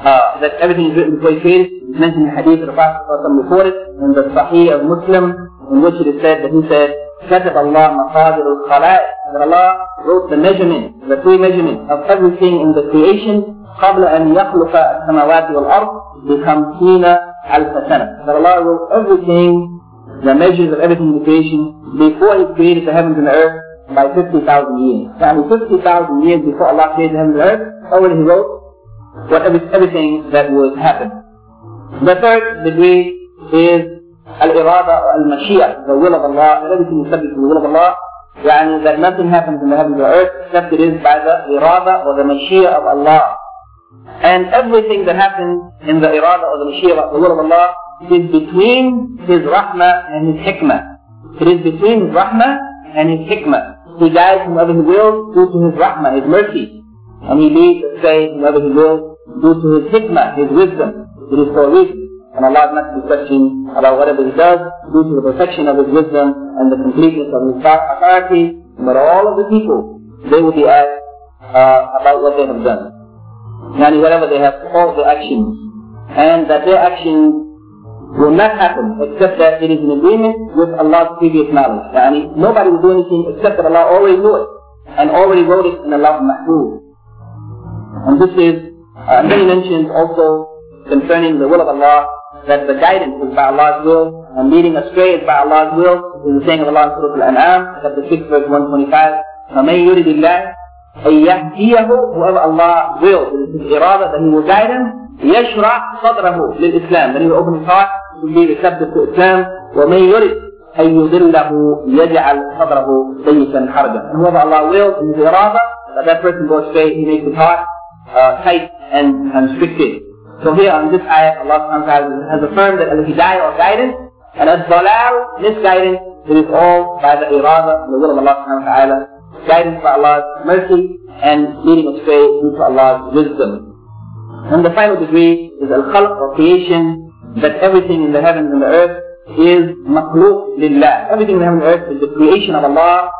A: uh, written before he created. It's mentioned in the hadith of the Prophet before it, in which it is said that he said, كتب الله مقادر الخلائق that Allah wrote the measurement, the pre-measurement of everything in the creation قبل أن يخلق السماوات والأرض بخمسين ألف سنة. That Allah wrote everything, the measures of everything in the creation before He created the heavens and the earth by 50,000 years. So 50,000 years before Allah created the heavens and the earth, already He wrote what everything that would happen. The third degree is al-irada al-mashiyah, the will of Allah, everything is subject to the will of Allah, يعني that nothing happens in the heavens or earth except it is by the irada or the mashiyah of Allah. And everything that happens in the irada or the mashiyah of the will of Allah is between His rahmah and His hikmah. It is between His rahmah and His hikmah. He guides whomever He wills due to His rahmah, His mercy. And he leads astray whoever he will due to his hikmah, his wisdom. It is for reason. And Allah is not to be questioned about whatever he does due to the perfection of his wisdom and the completeness of his authority. But all of the people, they will be asked uh, about what they have done. Yani whatever they have, all the actions. And that their actions will not happen except that it is in agreement with Allah's previous knowledge. Yani nobody will do anything except that Allah already knew it and already wrote it in Allah Mahfuz. And this is, uh, many mentions also concerning the will of Allah, that the guidance is by Allah's will, and leading astray is by Allah's will. This is the saying of Allah in Surah Al-An'am, chapter 6, verse 125. فَمَنْ يُرِدِ اللَّهِ أن يهديه whoever Allah will, this is irada, that He will guide him, يشرع صدره للإسلام, that He will open his heart to be receptive to Islam, ومن يرد أن يضله يجعل صدره ضيقا حرجا. And whoever Allah wills in His irada, that that person goes astray, He makes his heart uh, tight and constricted. So here on this ayah, Allah subhanahu has affirmed that al-hidayah or guidance, and as-dalal, misguidance, it is all by the irada, the will of Allah subhanahu wa guidance by Allah's mercy and leading astray due to Allah's wisdom. And the final degree is al-khalq or creation, that everything in the heavens and the earth is makhluq lillah. Everything in the heavens and the earth is the creation of Allah.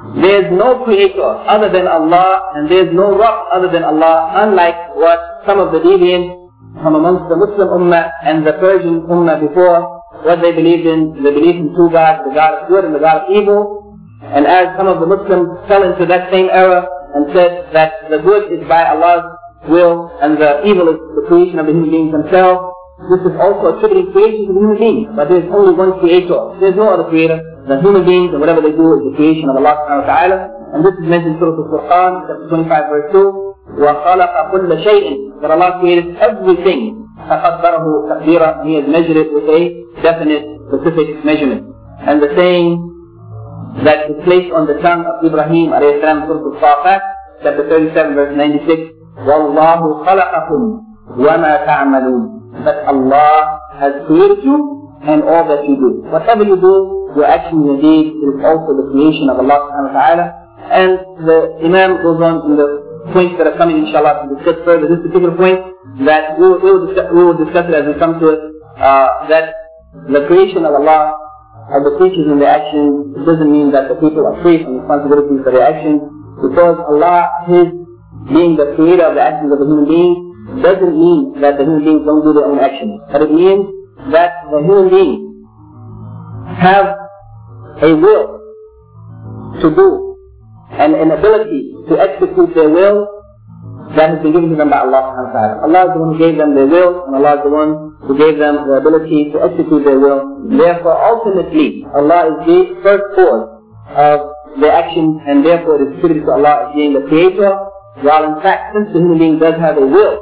A: There is no creator other than Allah and there is no rock other than Allah, unlike what some of the deviants from amongst the Muslim Ummah and the Persian Ummah before, what they believed in, they believed in two gods, the God of good and the God of evil. And as some of the Muslims fell into that same error and said that the good is by Allah's will and the evil is the creation of the human beings themselves. This is also attributing creation to the human beings, but there is only one creator. There is no other creator The human beings and whatever they do is the creation of Allah subhanahu wa ta'ala. And this is mentioned in Surah Al-Furqan, chapter 25 verse 2. وَخَلَقَ كُلَّ شَيْءٍ That Allah created everything. فَقَدَّرَهُ تَقْدِيرًا He has measured it with a definite, specific measurement. And the saying that is placed on the tongue of Ibrahim alayhi salam, Surah Al-Safat, chapter 37 verse 96, وَاللَّهُ خَلَقَكُمْ وَمَا تَعْمَلُونَ That Allah has created you and all that you do. Whatever you do, your actions and deeds is also the creation of Allah subhanahu wa ta'ala. And the Imam goes on in the points that are coming inshallah to discuss further this particular point that we will, we will, discuss, we will discuss it as we come to it, uh, that the creation of Allah of the creatures and their actions, it doesn't mean that the people are free from responsibilities for their actions, because Allah, His being the creator of the actions of the human being doesn't mean that the human beings don't do their own actions. But it means that the human beings have a will to do and an ability to execute their will that has been given to them by Allah subhanahu wa ta'ala. Allah is the one who gave them their will and Allah is the one who gave them the ability to execute their will. Therefore, ultimately, Allah is the first cause of their actions and therefore it is attributed to Allah as being the creator while in fact, since the human being does have a will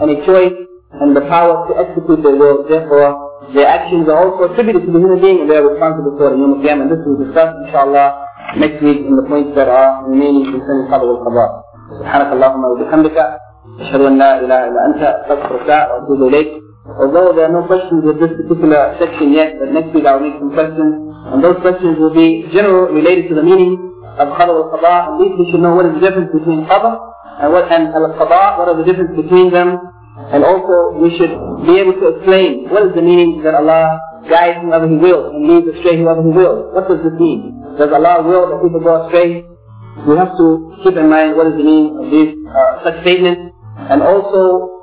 A: and a choice and the power to execute their will, therefore their actions are also attributed to the human being and they are responsible for it in Yom And this will discuss, inshallah, next week in the points that are remaining concerning Qadr al-Qadar. سبحانك اللهم وبحمدك أشهد أن لا إله إلا أنت أستغفرك وأتوب إليك Although there are no questions with this particular section yet, but next week I'll make some questions, and those questions will be general related to the meaning of Qadr al-Qadar. At least we should know what is the difference between Qadr and what and al-qada, what are the difference between them, and also we should be able to explain what is the meaning that Allah guides whoever He wills and leads astray whoever He wills. What does this mean? Does Allah will that people go astray? We have to keep in mind what is the meaning of these uh, such statements, and also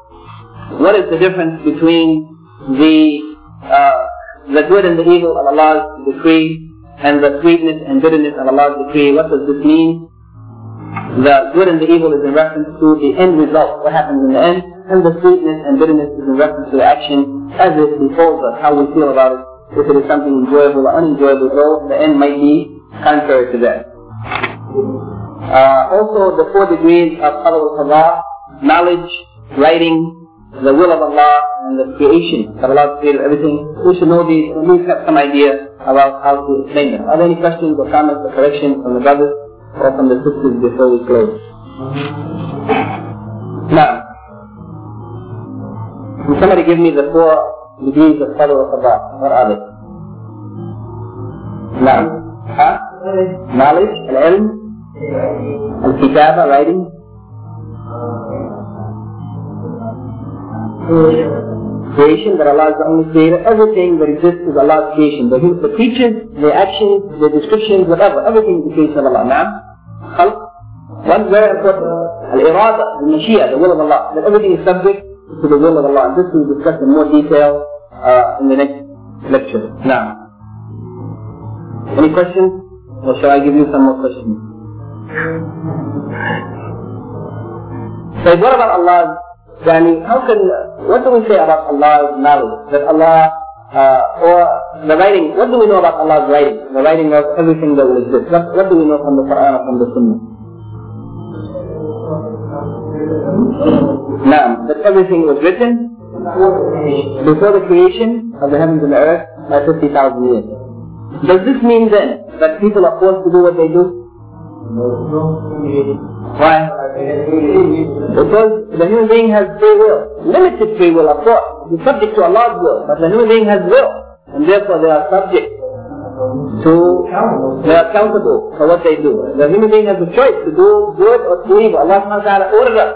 A: what is the difference between the uh, the good and the evil of Allah's decree and the sweetness and bitterness of Allah's decree. What does this mean? The good and the evil is in reference to the end result, what happens in the end, and the sweetness and bitterness is in reference to the action as it befalls us, how we feel about it, if it is something enjoyable or unenjoyable, though the end might be contrary to that. Uh, also, the four degrees of Qadr al knowledge, writing, the will of Allah, and the creation of Allah created everything. We should know these, and we have some idea about how to explain them. Are there any questions or comments or corrections from the brothers? or from the sisters before we close. Now, can somebody give me the four degrees of Qadr al-Qadha? What are they? Now, huh? Knowledge, al-ilm, al-kitaba, writing, creation, that Allah is the only creator. Everything that exists is Allah's creation. The, the creatures, the actions, the descriptions, whatever, everything is the creation of Allah. Now, خلق one very important al-irada, al-mashia, the will of Allah, that everything is subject to the will of Allah. This we will discuss in more detail uh, in the next lecture. Now, any questions? Or shall I give you some more questions? So what about Allah's, Yani, how can, what do we say about Allah's knowledge? That Allah uh, or the writing, what do we know about Allah's writing? The writing of everything that will exist. What, what do we know from the Quran or from the Sunnah? Now, that everything was written before the creation of the heavens and the earth by 50,000 years. Does this mean then that people are forced to do what they do? Why? Because the human being has free will. Limited free will, of course. He's subject to Allah's will. But the human being has will. And therefore they are subject to they are accountable for what they do. The human being has a choice to do good or to evil. Allah subhanahu wa ta'ala ordered us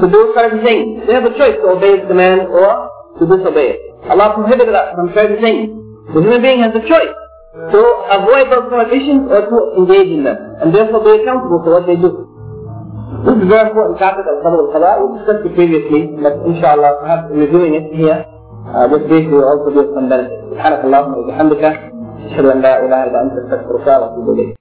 A: to do certain things. They have a choice to obey His command or to disobey it. Allah prohibited us from certain things. The human being has a choice to avoid those prohibitions or to engage in them, and therefore be accountable for what they do. This is a very important topic of Sabr al-Qada. We discussed it previously, but inshallah, perhaps reviewing it here, uh, just briefly will also be of some benefit. سبحانك اللهم وبحمدك أشهد أن لا إله إلا أنت أستغفرك وأتوب إليك.